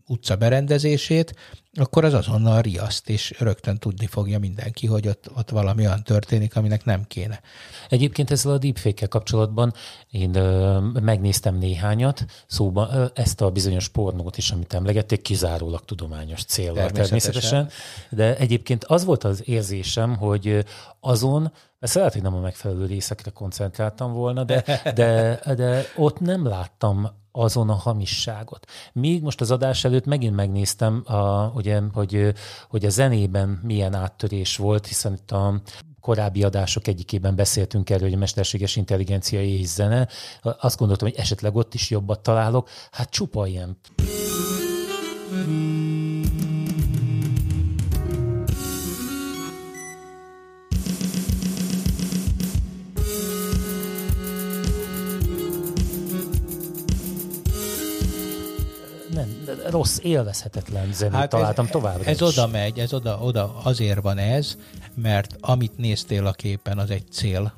utca berendezését, akkor az azonnal riaszt, és rögtön tudni fogja mindenki, hogy ott, ott valami olyan történik, aminek nem kéne. Egyébként ezzel a deepfake kapcsolatban én ö, megnéztem néhányat, szóba ö, ezt a bizonyos pornót is, amit emlegették, kizárólag tudományos célra természetesen. természetesen. De egyébként az volt az érzésem, hogy azon, ezt lehet, hogy nem a megfelelő részekre koncentráltam volna, de, de, de ott nem láttam azon a hamisságot. Míg most az adás előtt megint megnéztem, a, ugye, hogy, hogy a zenében milyen áttörés volt, hiszen itt a korábbi adások egyikében beszéltünk erről, hogy a mesterséges intelligencia és zene. Azt gondoltam, hogy esetleg ott is jobbat találok. Hát csupa ilyen. Rossz, élvezhetetlen zenét hát találtam ez, továbbra Ez is. oda megy, ez oda, oda azért van ez, mert amit néztél a képen, az egy cél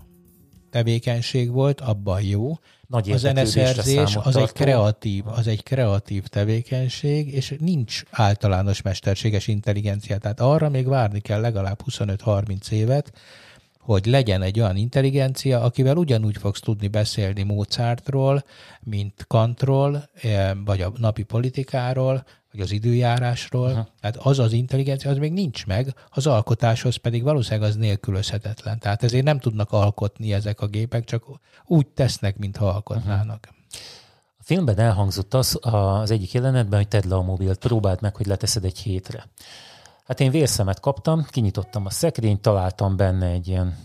tevékenység volt, abban jó. Nagy a zeneszerzés az egy kreatív, az egy kreatív tevékenység, és nincs általános mesterséges intelligencia. Tehát arra még várni kell legalább 25-30 évet, hogy legyen egy olyan intelligencia, akivel ugyanúgy fogsz tudni beszélni Mozartról, mint Kantról, eh, vagy a napi politikáról, vagy az időjárásról. Aha. Tehát az az intelligencia, az még nincs meg, az alkotáshoz pedig valószínűleg az nélkülözhetetlen. Tehát ezért nem tudnak alkotni ezek a gépek, csak úgy tesznek, mintha alkotnának. Aha. A filmben elhangzott az az egyik jelenetben, hogy tedd le a mobilt, próbáld meg, hogy leteszed egy hétre. Hát én vérszemet kaptam, kinyitottam a szekrényt, találtam benne egy ilyen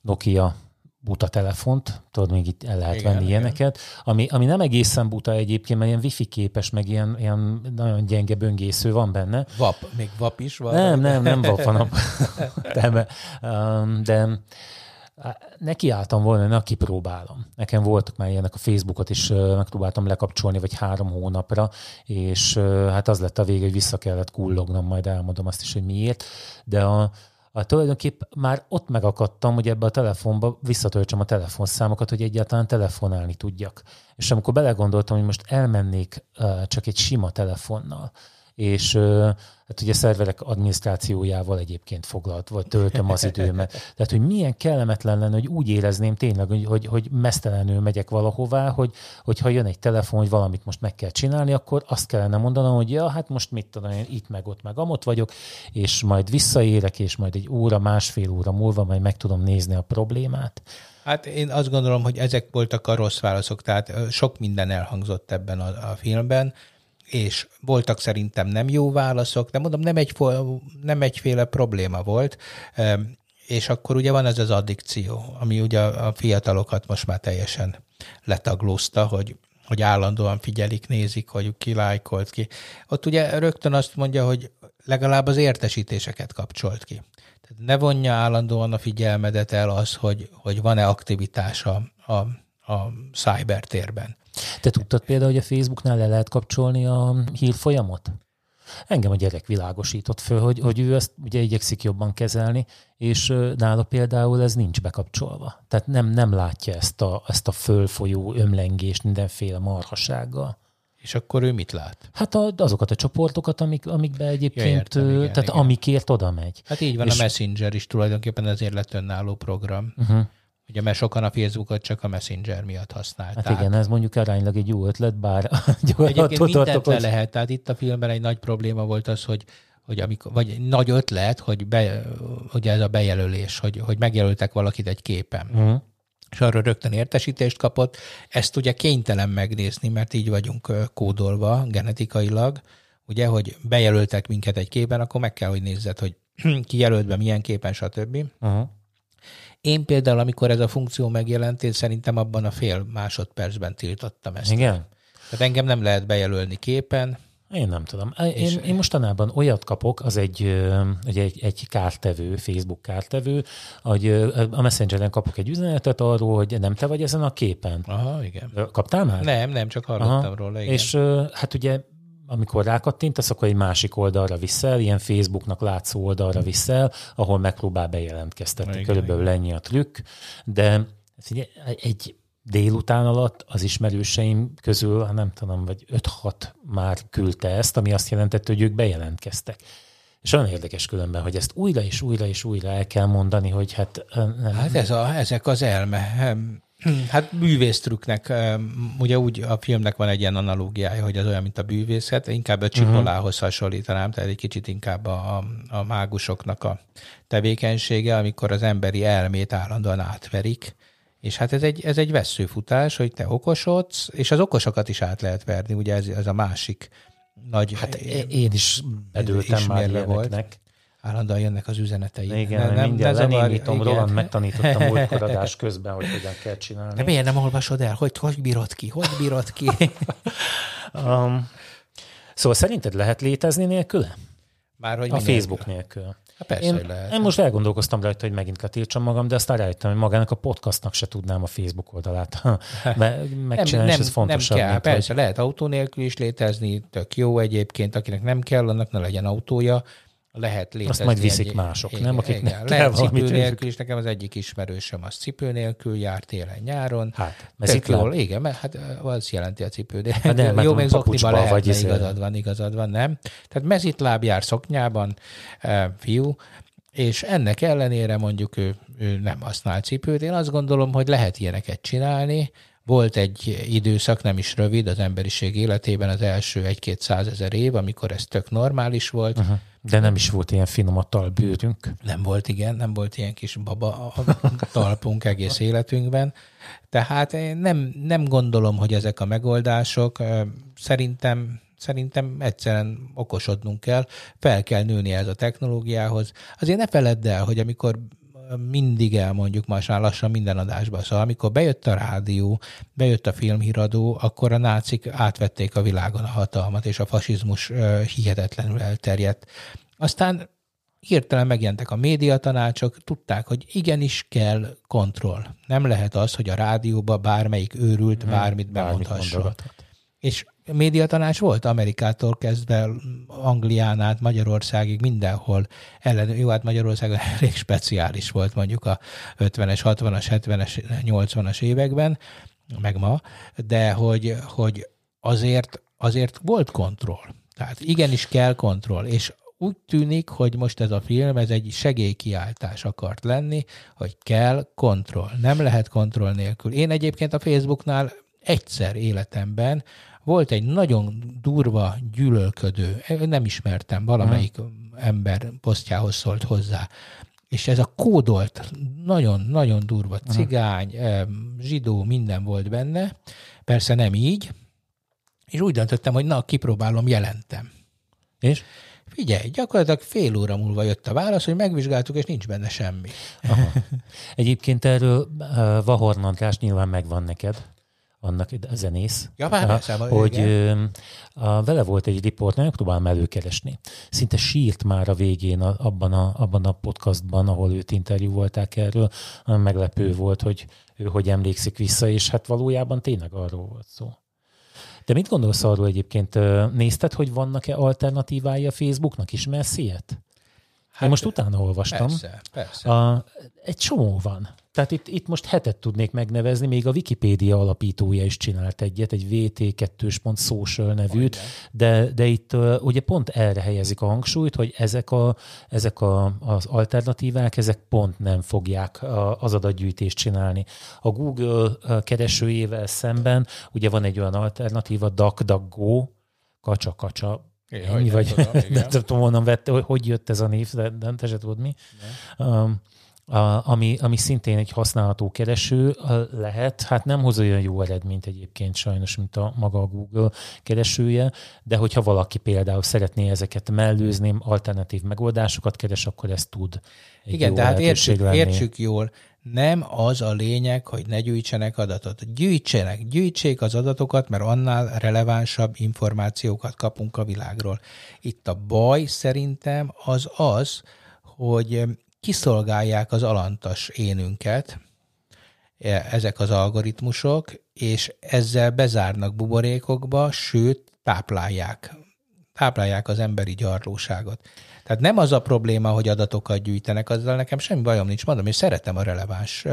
Nokia buta telefont, tudod, még itt el lehet igen, venni igen. ilyeneket, ami, ami nem egészen buta egyébként, mert ilyen wifi képes, meg ilyen, ilyen nagyon gyenge böngésző van benne. VAP, még VAP is van? Nem, nem, nem VAP van. de, de nekiálltam volna, na kipróbálom. Nekem voltak már ilyenek a Facebookot is, megpróbáltam lekapcsolni, vagy három hónapra, és hát az lett a vége, hogy vissza kellett kullognom, majd elmondom azt is, hogy miért. De a, a tulajdonképp már ott megakadtam, hogy ebbe a telefonba visszatöltsem a telefonszámokat, hogy egyáltalán telefonálni tudjak. És amikor belegondoltam, hogy most elmennék csak egy sima telefonnal, és hát ugye szerverek adminisztrációjával egyébként foglalt, vagy töltöm az időmet. Tehát, hogy milyen kellemetlen lenne, hogy úgy érezném tényleg, hogy, hogy, hogy mesztelenül megyek valahová, hogy, hogy ha jön egy telefon, hogy valamit most meg kell csinálni, akkor azt kellene mondanom, hogy ja, hát most mit tudom én, itt meg ott meg amott vagyok, és majd visszaérek, és majd egy óra, másfél óra múlva majd meg tudom nézni a problémát. Hát én azt gondolom, hogy ezek voltak a rossz válaszok, tehát sok minden elhangzott ebben a, a filmben, és voltak szerintem nem jó válaszok, de mondom, nem, egy, nem egyféle probléma volt, és akkor ugye van ez az addikció, ami ugye a fiatalokat most már teljesen letaglózta, hogy, hogy állandóan figyelik, nézik, hogy ki lájkolt ki. Ott ugye rögtön azt mondja, hogy legalább az értesítéseket kapcsolt ki. Tehát ne vonja állandóan a figyelmedet el az, hogy, hogy van-e aktivitás a, a, a cybertérben. Te tudtad például, hogy a Facebooknál le lehet kapcsolni a hírfolyamot? Engem a gyerek világosított föl, hogy, hogy ő ezt ugye igyekszik jobban kezelni, és nála például ez nincs bekapcsolva. Tehát nem, nem látja ezt a, ezt a fölfolyó ömlengést mindenféle marhasággal. És akkor ő mit lát? Hát a, azokat a csoportokat, amik, amikbe egyébként, ja, értem, igen, tehát igen. amikért oda megy. Hát így van, és... a Messenger is tulajdonképpen ezért lett önálló program. Uh-huh. Ugye, mert sokan a Facebookot csak a Messenger miatt használták. Hát igen, ez mondjuk aránylag egy jó ötlet, bár Egyébként mindent le lehet. Tehát itt a filmben egy nagy probléma volt az, hogy hogy amikor, vagy nagy ötlet, hogy be, ugye ez a bejelölés, hogy, hogy megjelöltek valakit egy képen. Uh-huh. És arról rögtön értesítést kapott. Ezt ugye kénytelen megnézni, mert így vagyunk kódolva genetikailag, ugye, hogy bejelöltek minket egy képen, akkor meg kell, hogy nézzed, hogy ki jelölt be milyen képen, stb. Uh-huh. Én például, amikor ez a funkció megjelent, én szerintem abban a fél másodpercben tiltottam ezt. Igen? Tehát engem nem lehet bejelölni képen. Én nem tudom. Én, én mostanában olyat kapok, az egy, egy, egy, egy kártevő, Facebook kártevő, hogy a Messengeren kapok egy üzenetet arról, hogy nem te vagy ezen a képen. Aha, igen. Kaptál már? Nem, nem, csak hallottam Aha. róla, igen. És hát ugye amikor rákattintasz, akkor egy másik oldalra viszel, ilyen Facebooknak látszó oldalra viszel, ahol megpróbál bejelentkeztetni. Igen, Körülbelül igen. ennyi a trükk, de egy délután alatt az ismerőseim közül, hát nem tudom, vagy 5-6 már küldte ezt, ami azt jelentette, hogy ők bejelentkeztek. És olyan érdekes különben, hogy ezt újra és újra és újra el kell mondani, hogy hát... Nem. Hát ez a, ezek az elme. Hát bűvésztrüknek, ugye úgy a filmnek van egy ilyen analógiája, hogy az olyan, mint a bűvészet, inkább a csipolához uh-huh. hasonlítanám, tehát egy kicsit inkább a, a mágusoknak a tevékenysége, amikor az emberi elmét állandóan átverik, és hát ez egy, ez egy veszőfutás, hogy te okosodsz, és az okosokat is át lehet verni, ugye ez, ez a másik nagy... Hát én is bedültem már volt. Állandóan jönnek az üzenetei. Igen, nem, nem, mindjárt lenémítom, Roland megtanítottam múltkor adás közben, hogy hogyan kell csinálni. De miért nem olvasod el? Hogy, hogy bírod ki? Hogy bírod ki? um, szóval szerinted lehet létezni nélküle? Már hogy a Facebook nélkül. Hát persze, én, hogy lehet. én most elgondolkoztam rajta, hogy megint letiltsam magam, de aztán rájöttem, hogy magának a podcastnak se tudnám a Facebook oldalát megcsinálni, nem, és ez fontosabb. Nem kell, mint, persze, hogy... lehet autó nélkül is létezni, tök jó egyébként, akinek nem kell, annak ne legyen autója, lehet létezni. Azt majd viszik egy, mások, igen, nem? Akik igen, lehet cipő nélkül is, nekem az egyik ismerősöm az cipő nélkül jár télen-nyáron. Hát, mezitláb. Jól, igen, mert hát az jelenti a cipő, de hát nem, jó, még zokniban lehet, vagy izé- igazad van, igazad van, nem? Tehát mezitláb jár szoknyában, fiú, és ennek ellenére mondjuk ő, ő nem használ cipőt. Én azt gondolom, hogy lehet ilyeneket csinálni, volt egy időszak, nem is rövid az emberiség életében, az első egy-két százezer év, amikor ez tök normális volt. Uh-huh. De nem is volt ilyen finom a talbőrünk. Nem volt, igen, nem volt ilyen kis baba talpunk egész életünkben. Tehát nem, nem gondolom, hogy ezek a megoldások. Szerintem szerintem egyszerűen okosodnunk kell, fel kell nőni ez a technológiához. Azért ne feledd el, hogy amikor mindig elmondjuk most már lassan minden adásban. Szóval amikor bejött a rádió, bejött a filmhíradó, akkor a nácik átvették a világon a hatalmat, és a fasizmus hihetetlenül elterjedt. Aztán hirtelen megjelentek a médiatanácsok, tudták, hogy igenis kell kontroll. Nem lehet az, hogy a rádióba bármelyik őrült hmm, bármit bemondhasson. És médiatanács volt Amerikától kezdve Anglián át Magyarországig mindenhol ellen. Jó, hát Magyarországon elég speciális volt mondjuk a 50-es, 60-as, 70-es, 80-as években, meg ma, de hogy, hogy azért, azért volt kontroll. Tehát igenis kell kontroll, és úgy tűnik, hogy most ez a film, ez egy segélykiáltás akart lenni, hogy kell kontroll. Nem lehet kontroll nélkül. Én egyébként a Facebooknál egyszer életemben volt egy nagyon durva, gyűlölködő, nem ismertem, valamelyik hmm. ember posztjához szólt hozzá, és ez a kódolt, nagyon-nagyon durva cigány, zsidó, minden volt benne, persze nem így, és úgy döntöttem, hogy na, kipróbálom, jelentem. És? Figyelj, gyakorlatilag fél óra múlva jött a válasz, hogy megvizsgáltuk, és nincs benne semmi. Aha. Egyébként erről uh, Vahorn András nyilván megvan neked annak a zenész, ja, már hogy igen. a, vele volt egy riport, nagyon próbálom előkeresni. Szinte sírt már a végén a, abban, a, abban a podcastban, ahol őt interjú volták erről. Meglepő volt, hogy ő hogy emlékszik vissza, és hát valójában tényleg arról volt szó. De mit gondolsz arról egyébként? Nézted, hogy vannak-e alternatívái a Facebooknak? Ismersz ilyet? Hát, Én most utána olvastam. Persze, persze. A, egy csomó van. Tehát itt, itt most hetet tudnék megnevezni, még a Wikipédia alapítója is csinált egyet, egy vt2.social nevűt, de, de itt uh, ugye pont erre helyezik a hangsúlyt, hogy ezek, a, ezek a, az alternatívák, ezek pont nem fogják a, az adatgyűjtést csinálni. A Google keresőjével szemben ugye van egy olyan alternatíva, DuckDuckGo, kacsa-kacsa, Ennyi vagy, nem tudom, honnan vette, hogy jött ez a név, de, de te se tudod mi. Um, a, ami, ami szintén egy használható kereső lehet, hát nem hoz olyan jó eredményt egyébként sajnos, mint a maga a Google keresője, de hogyha valaki például szeretné ezeket mellőzni, alternatív megoldásokat keres, akkor ezt tud. Egy Igen, tehát értsük, értsük jól, nem az a lényeg, hogy ne gyűjtsenek adatot. Gyűjtsenek, gyűjtsék az adatokat, mert annál relevánsabb információkat kapunk a világról. Itt a baj szerintem az az, hogy kiszolgálják az alantas énünket, e, ezek az algoritmusok, és ezzel bezárnak buborékokba, sőt, táplálják. Táplálják az emberi gyarlóságot. Tehát nem az a probléma, hogy adatokat gyűjtenek, azzal nekem semmi bajom nincs, mondom, és szeretem a releváns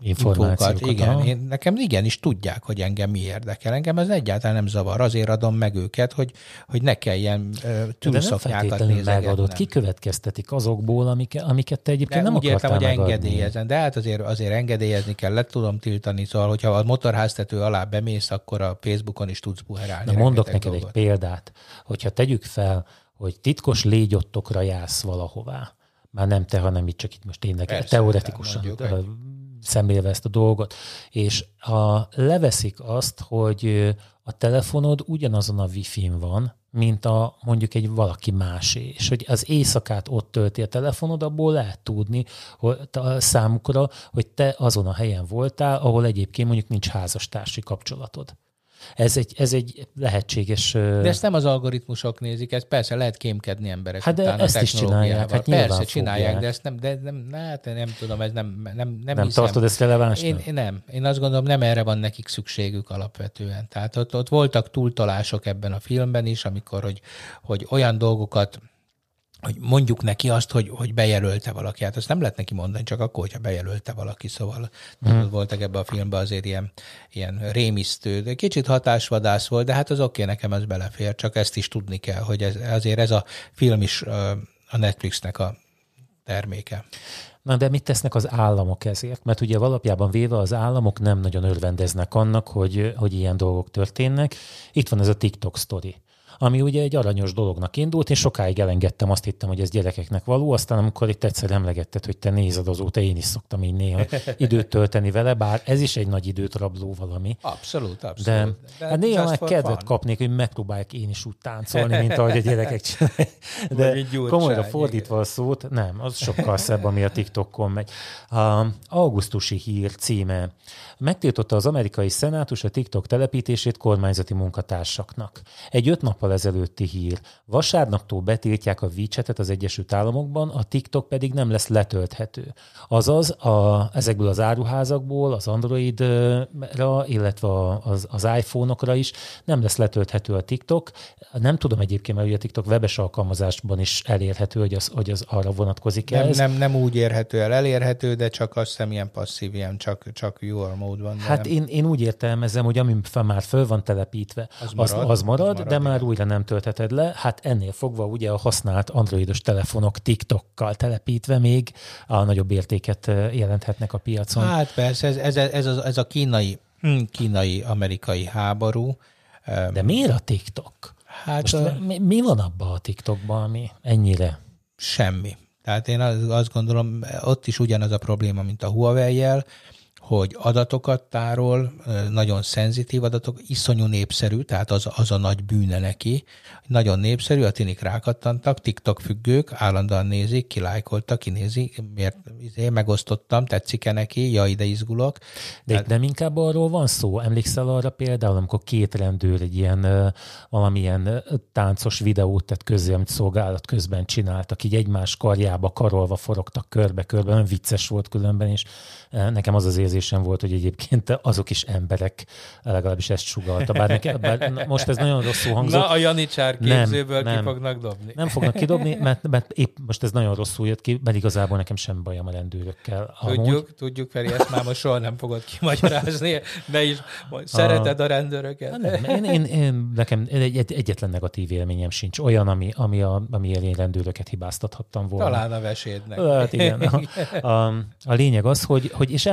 információkat. Igen, én, nekem igenis tudják, hogy engem mi érdekel. Engem ez egyáltalán nem zavar. Azért adom meg őket, hogy, hogy ne kelljen túlszoknyákat nézegetnem. megadott. Kikövetkeztetik azokból, amik, amiket te egyébként de nem úgy értem, hogy engedélyezem. De hát azért, azért engedélyezni kell, le tudom tiltani. Szóval, hogyha a motorháztető alá bemész, akkor a Facebookon is tudsz buherálni. Na mondok neked dolgot. egy példát. Hogyha tegyük fel, hogy titkos légyottokra jársz valahová, már nem te, hanem itt csak itt most tényleg Persze, teoretikusan szemlélve ezt a dolgot, és a, leveszik azt, hogy a telefonod ugyanazon a wifi-n van, mint a mondjuk egy valaki másé, és hogy az éjszakát ott tölti a telefonod, abból lehet tudni hogy a számukra, hogy te azon a helyen voltál, ahol egyébként mondjuk nincs házastársi kapcsolatod. Ez egy, ez egy lehetséges... De ezt nem az algoritmusok nézik, ez persze lehet kémkedni emberek Hát de ezt is csinálják. Hát persze csinálják, fogják. de ezt nem, de nem, hát nem tudom, ez nem, nem, nem, nem hiszem. tartod ezt relevánsnak? Én, én, nem. Én azt gondolom, nem erre van nekik szükségük alapvetően. Tehát ott, ott voltak túltolások ebben a filmben is, amikor, hogy, hogy olyan dolgokat hogy mondjuk neki azt, hogy, hogy bejelölte valaki. Hát azt nem lehet neki mondani, csak akkor, hogyha bejelölte valaki. Szóval hmm. voltak ebbe a filmbe azért ilyen, ilyen rémisztő, de kicsit hatásvadász volt, de hát az oké, okay, nekem ez belefér, csak ezt is tudni kell, hogy ez, azért ez a film is a Netflixnek a terméke. Na de mit tesznek az államok ezért? Mert ugye alapjában véve az államok nem nagyon örvendeznek annak, hogy, hogy ilyen dolgok történnek. Itt van ez a TikTok sztori ami ugye egy aranyos dolognak indult. Én sokáig elengedtem, azt hittem, hogy ez gyerekeknek való, aztán amikor itt egyszer emlegetted, hogy te nézed azóta, én is szoktam így néha időt tölteni vele, bár ez is egy nagy időt rabló valami. Abszolút, abszolút. De, de hát néha már kedvet fun. kapnék, hogy megpróbálják én is úgy táncolni, mint ahogy a gyerekek csinálják. De komolyra fordítva a szót, nem, az sokkal szebb, ami a TikTokon megy. A augusztusi hír címe. Megtiltotta az amerikai szenátus a TikTok telepítését kormányzati munkatársaknak. Egy öt nappal ezelőtti hír. Vasárnaptól betiltják a WeChat-et az Egyesült Államokban, a TikTok pedig nem lesz letölthető. Azaz a, ezekből az áruházakból, az Androidra, illetve az, az iPhone-okra is nem lesz letölthető a TikTok. Nem tudom egyébként, mert ugye a TikTok webes alkalmazásban is elérhető, hogy az, hogy az arra vonatkozik nem, ez. Nem, nem úgy érhető el, elérhető, de csak azt hiszem ilyen passzív, ilyen csak, csak UR módban. Hát én, én úgy értelmezem, hogy ami már föl van telepítve, az marad, az, az marad, az marad de már újra nem töltheted le. Hát ennél fogva ugye a használt androidos telefonok TikTokkal telepítve még a nagyobb értéket jelenthetnek a piacon. Hát persze, ez, ez, ez, a, ez a kínai, hm, kínai-amerikai háború. De miért a TikTok? Hát Most a... mi, mi van abban a TikTokban, ami ennyire? Semmi. Tehát én azt gondolom, ott is ugyanaz a probléma, mint a Huawei-jel, hogy adatokat tárol, nagyon szenzitív adatok, iszonyú népszerű, tehát az, az a nagy bűne neki. Nagyon népszerű, a tinik rákattantak, TikTok függők, állandóan nézik, kilájkoltak, kinézi, miért izé, megosztottam, tetszik-e neki, ja, ide izgulok. De tehát... nem inkább arról van szó? Emlékszel arra például, amikor két rendőr egy ilyen valamilyen táncos videót tett közé, amit szolgálat közben csináltak, így egymás karjába karolva forogtak körbe-körbe, nagyon vicces volt különben, és nekem az az érzésem volt, hogy egyébként azok is emberek, legalábbis ezt sugalta. Bár, nekem, bár most ez nagyon rosszul hangzott. Na, a Janicsár képzőből nem, ki fognak dobni. Nem fognak kidobni, mert, mert épp most ez nagyon rosszul jött ki, mert igazából nekem sem bajom a rendőrökkel. Tudjuk, Amúgy... tudjuk, Feri, ezt már most soha nem fogod kimagyarázni, de is szereted a, a rendőröket. Nem, én, én, én, nekem egy, egyetlen negatív élményem sincs. Olyan, ami, ami a, ami én rendőröket hibáztathattam volna. Talán a vesédnek. Hát igen. A, a, a lényeg az, hogy, hogy és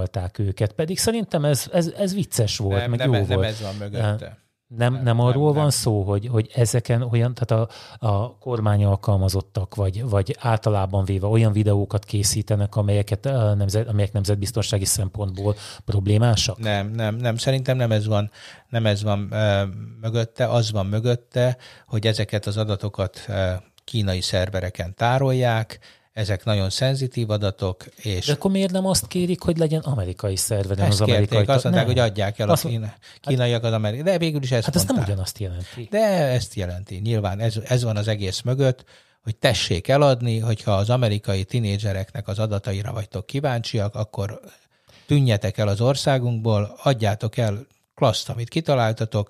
elmarasztalták őket, pedig szerintem ez, ez, ez vicces volt, nem, meg nem, jó nem volt. ez van mögötte. Nem, nem, nem arról nem, van nem. szó, hogy, hogy ezeken olyan, tehát a, a kormány alkalmazottak, vagy, vagy általában véve olyan videókat készítenek, amelyeket nemzet, amelyek nemzetbiztonsági szempontból problémásak? Nem, nem, nem. Szerintem nem ez van, nem ez van e, mögötte. Az van mögötte, hogy ezeket az adatokat e, kínai szervereken tárolják, ezek nagyon szenzitív adatok, és... De akkor miért nem azt kérik, hogy legyen amerikai szerveren az amerikai... Kérték, azt mondták, hogy adják el azt, a kína, kínaiak az amerikai... De végül is ezt Hát mondták. ez nem ugyanazt jelenti. De ezt jelenti. Nyilván ez, ez van az egész mögött, hogy tessék eladni, hogyha az amerikai tinédzsereknek az adataira vagytok kíváncsiak, akkor tűnjetek el az országunkból, adjátok el klaszt, amit kitaláltatok,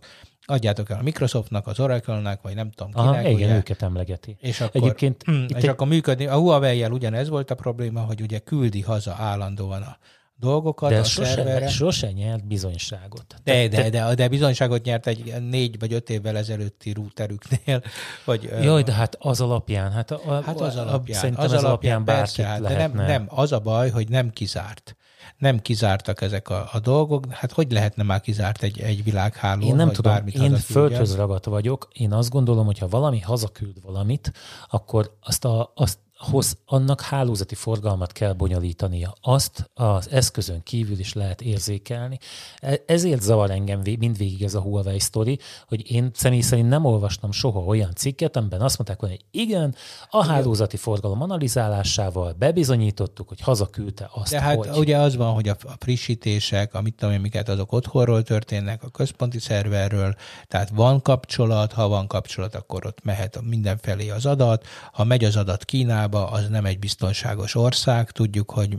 adjátok el a Microsoftnak, az Oracle-nak, vagy nem tudom kinek. Aha, igen, ugye? őket emlegeti. És akkor, Egyébként, mm, és egy... akkor működni. A Huawei-jel ugyanez volt a probléma, hogy ugye küldi haza állandóan a dolgokat De a sose, szerverre. sose nyert bizonyságot. De, de, de, de bizonyságot nyert egy négy vagy öt évvel ezelőtti routerüknél. Vagy, Jaj, de hát az alapján, hát, a, Hát az alapján, szerintem az az alapján alapján persze, bárkit hát, de nem, lehetne. nem, az a baj, hogy nem kizárt. Nem kizártak ezek a, a dolgok. Hát hogy lehetne már kizárt egy, egy világháló? Én nem tudom, bármit én földhöz ragadt vagyok. Én azt gondolom, hogy ha valami hazaküld valamit, akkor azt, a, azt hoz, annak hálózati forgalmat kell bonyolítania. Azt az eszközön kívül is lehet érzékelni. E- Ezért zavar engem vé- mindvégig ez a Huawei sztori, hogy én személy szerint nem olvastam soha olyan cikket, amiben azt mondták hogy igen, a hálózati forgalom analizálásával bebizonyítottuk, hogy hazaküldte azt, De hát hogy... ugye az van, hogy a, a frissítések, amit tudom én, miket azok otthonról történnek, a központi szerverről, tehát van kapcsolat, ha van kapcsolat, akkor ott mehet mindenfelé az adat, ha megy az adat Kínába, az nem egy biztonságos ország, tudjuk, hogy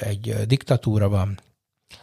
egy diktatúra van,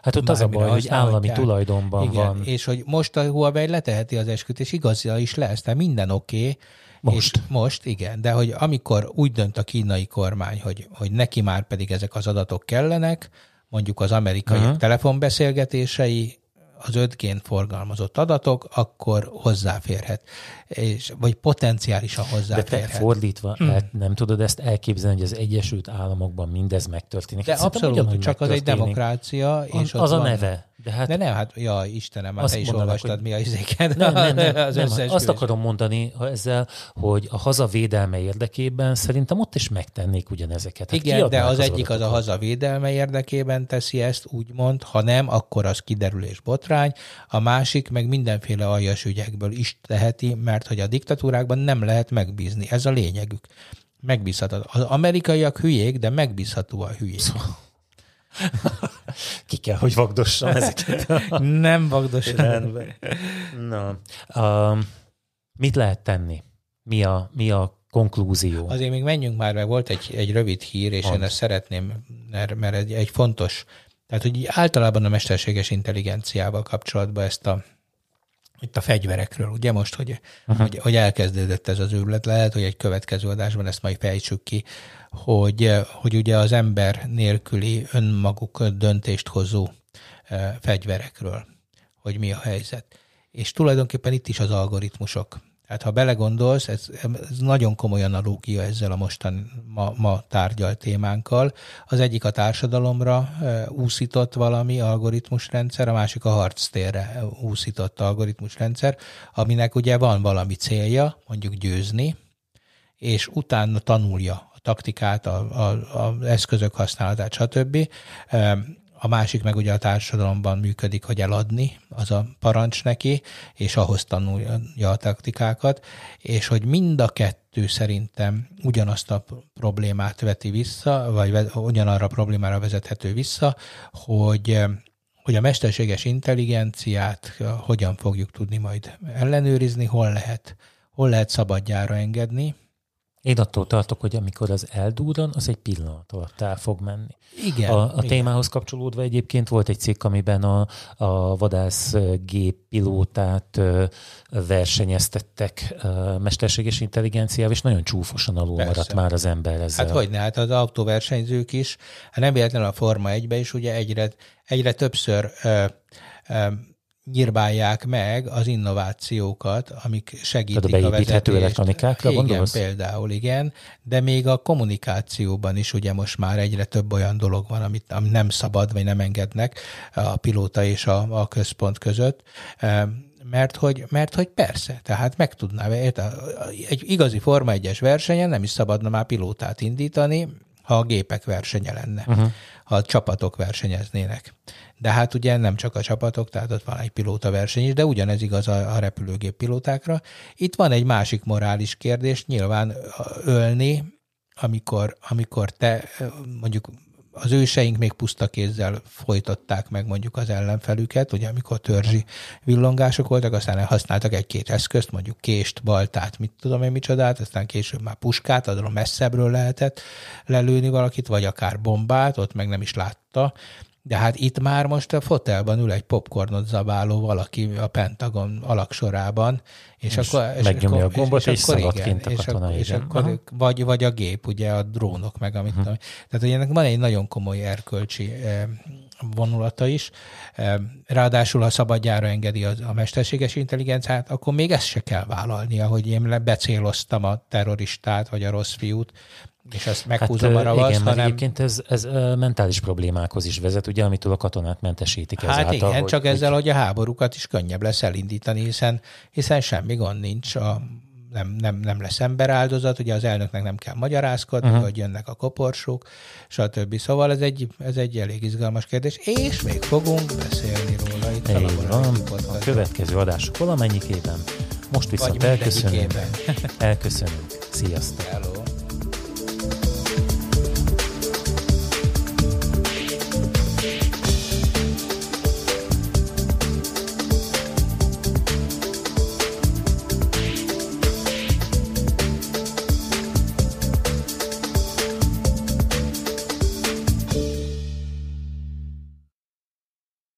Hát ott az a baj, hogy állami tulajdonban Igen, van. és hogy most a Huawei leteheti az esküt, és igazja is lesz, tehát minden oké. Okay, Most. És most, igen, de hogy amikor úgy dönt a kínai kormány, hogy, hogy neki már pedig ezek az adatok kellenek, mondjuk az amerikai uh-huh. telefonbeszélgetései, az 5G-n forgalmazott adatok, akkor hozzáférhet, és, vagy potenciálisan De te hozzáférhet. fordítva, hmm. el, nem tudod ezt elképzelni, hogy az Egyesült Államokban mindez megtörténik. de Hát abszolút, ugyanúgy csak az egy demokrácia, és Az, az a neve. De hát De nem, hát, ja, Istenem, hát te is mondanak, olvastad hogy- mi a izéket. nem, nem, nem, az nem, összes azt akarom mondani ha ezzel, hogy a hazavédelme érdekében szerintem ott is megtennék ugyanezeket. Hát Igen, de kiadnák az egyik az a adatokat. haza védelme érdekében teszi ezt, úgymond, ha nem, akkor az kiderül és botrány. A másik meg mindenféle aljas ügyekből is teheti, mert hogy a diktatúrákban nem lehet megbízni. Ez a lényegük. Megbízható. Az amerikaiak hülyék, de megbízható a hülyék. Szóval- Ki kell, hogy vagdossam ezeket. Nem vagdos. Rendben. Na, um, mit lehet tenni? Mi a, mi a konklúzió? Azért még menjünk már, mert volt egy, egy rövid hír, és Mondd. én ezt szeretném, mert, mert egy, egy fontos, tehát hogy így általában a mesterséges intelligenciával kapcsolatban ezt a itt a fegyverekről, ugye most, hogy, uh-huh. hogy, hogy elkezdődött ez az őrület, lehet, hogy egy következő adásban ezt majd fejtsük ki, hogy, hogy ugye az ember nélküli önmaguk döntést hozó eh, fegyverekről, hogy mi a helyzet. És tulajdonképpen itt is az algoritmusok. Tehát ha belegondolsz, ez, ez nagyon komoly analógia ezzel a mostan ma, ma tárgyalt témánkkal. Az egyik a társadalomra e, úszított valami algoritmusrendszer, a másik a harctérre úszított algoritmusrendszer, aminek ugye van valami célja, mondjuk győzni, és utána tanulja a taktikát, a, a, a eszközök használatát, stb. A másik meg ugye a társadalomban működik, hogy eladni, az a parancs neki, és ahhoz tanulja a taktikákat, és hogy mind a kettő szerintem ugyanazt a problémát veti vissza, vagy ugyanarra a problémára vezethető vissza, hogy hogy a mesterséges intelligenciát eh, hogyan fogjuk tudni majd ellenőrizni, hol lehet, hol lehet szabadjára engedni. Én attól tartok, hogy amikor az eldúran, az egy pillanat alatt el fog menni. Igen. A, a igen. témához kapcsolódva egyébként volt egy cikk, amiben a, a vadász géppilótát ö, versenyeztettek mesterséges intelligenciával, és nagyon csúfosan alul Persze. maradt már az ember ezzel. Hát hogy ne, hát az autóversenyzők is, hát nem véletlenül a Forma 1 is ugye egyre, egyre többször ö, ö, nyírbálják meg az innovációkat, amik segítik Tehát a a beépíthető vezetést. elektronikákra igen, gondolsz? például, igen, de még a kommunikációban is ugye most már egyre több olyan dolog van, amit, amit nem szabad, vagy nem engednek a pilóta és a, a központ között. Ö, mert hogy, mert hogy persze, tehát meg tudná, érted? egy igazi Forma 1-es versenyen nem is szabadna már pilótát indítani, ha a gépek versenye lenne, uh-huh. ha a csapatok versenyeznének. De hát ugye nem csak a csapatok, tehát ott van egy pilóta verseny is, de ugyanez igaz a, a repülőgép pilótákra. Itt van egy másik morális kérdés, nyilván ölni, amikor, amikor te mondjuk az őseink még puszta kézzel folytották meg mondjuk az ellenfelüket, ugye amikor törzsi villongások voltak, aztán használtak egy-két eszközt, mondjuk kést, baltát, mit tudom én micsodát, aztán később már puskát, azon messzebbről lehetett lelőni valakit, vagy akár bombát, ott meg nem is látta. De hát itt már most a fotelban ül egy popcornot zabáló valaki a Pentagon alaksorában, és, És akkor... És megnyomja akkor, a gombot, és akkor szalad igen, kint a és katona, akkor, és igen. akkor Aha. vagy, vagy a gép, ugye a drónok, meg amit uh-huh. Tehát, hogy ennek van egy nagyon komoly erkölcsi eh, vonulata is. Ráadásul, ha szabadjára engedi a, a mesterséges intelligenciát, akkor még ezt se kell vállalnia, hogy én becéloztam a terroristát, vagy a rossz fiút, és ezt meghúzom hát, a ravasz, igen, hanem... egyébként ez, ez mentális problémákhoz is vezet, ugye, amitől a katonát mentesítik hát ezáltal. igen, hogy, csak ezzel, hogy a háborúkat is könnyebb lesz elindítani, hiszen, hiszen semmi gond nincs a nem, nem, nem lesz emberáldozat, ugye az elnöknek nem kell magyarázkodni, uh-huh. hogy jönnek a koporsók, stb. Szóval ez egy, ez egy elég izgalmas kérdés, és még fogunk beszélni róla itt Így a van, a következő adások valamennyikében. Most viszont elköszönünk. elköszönünk. Sziasztok! Hello.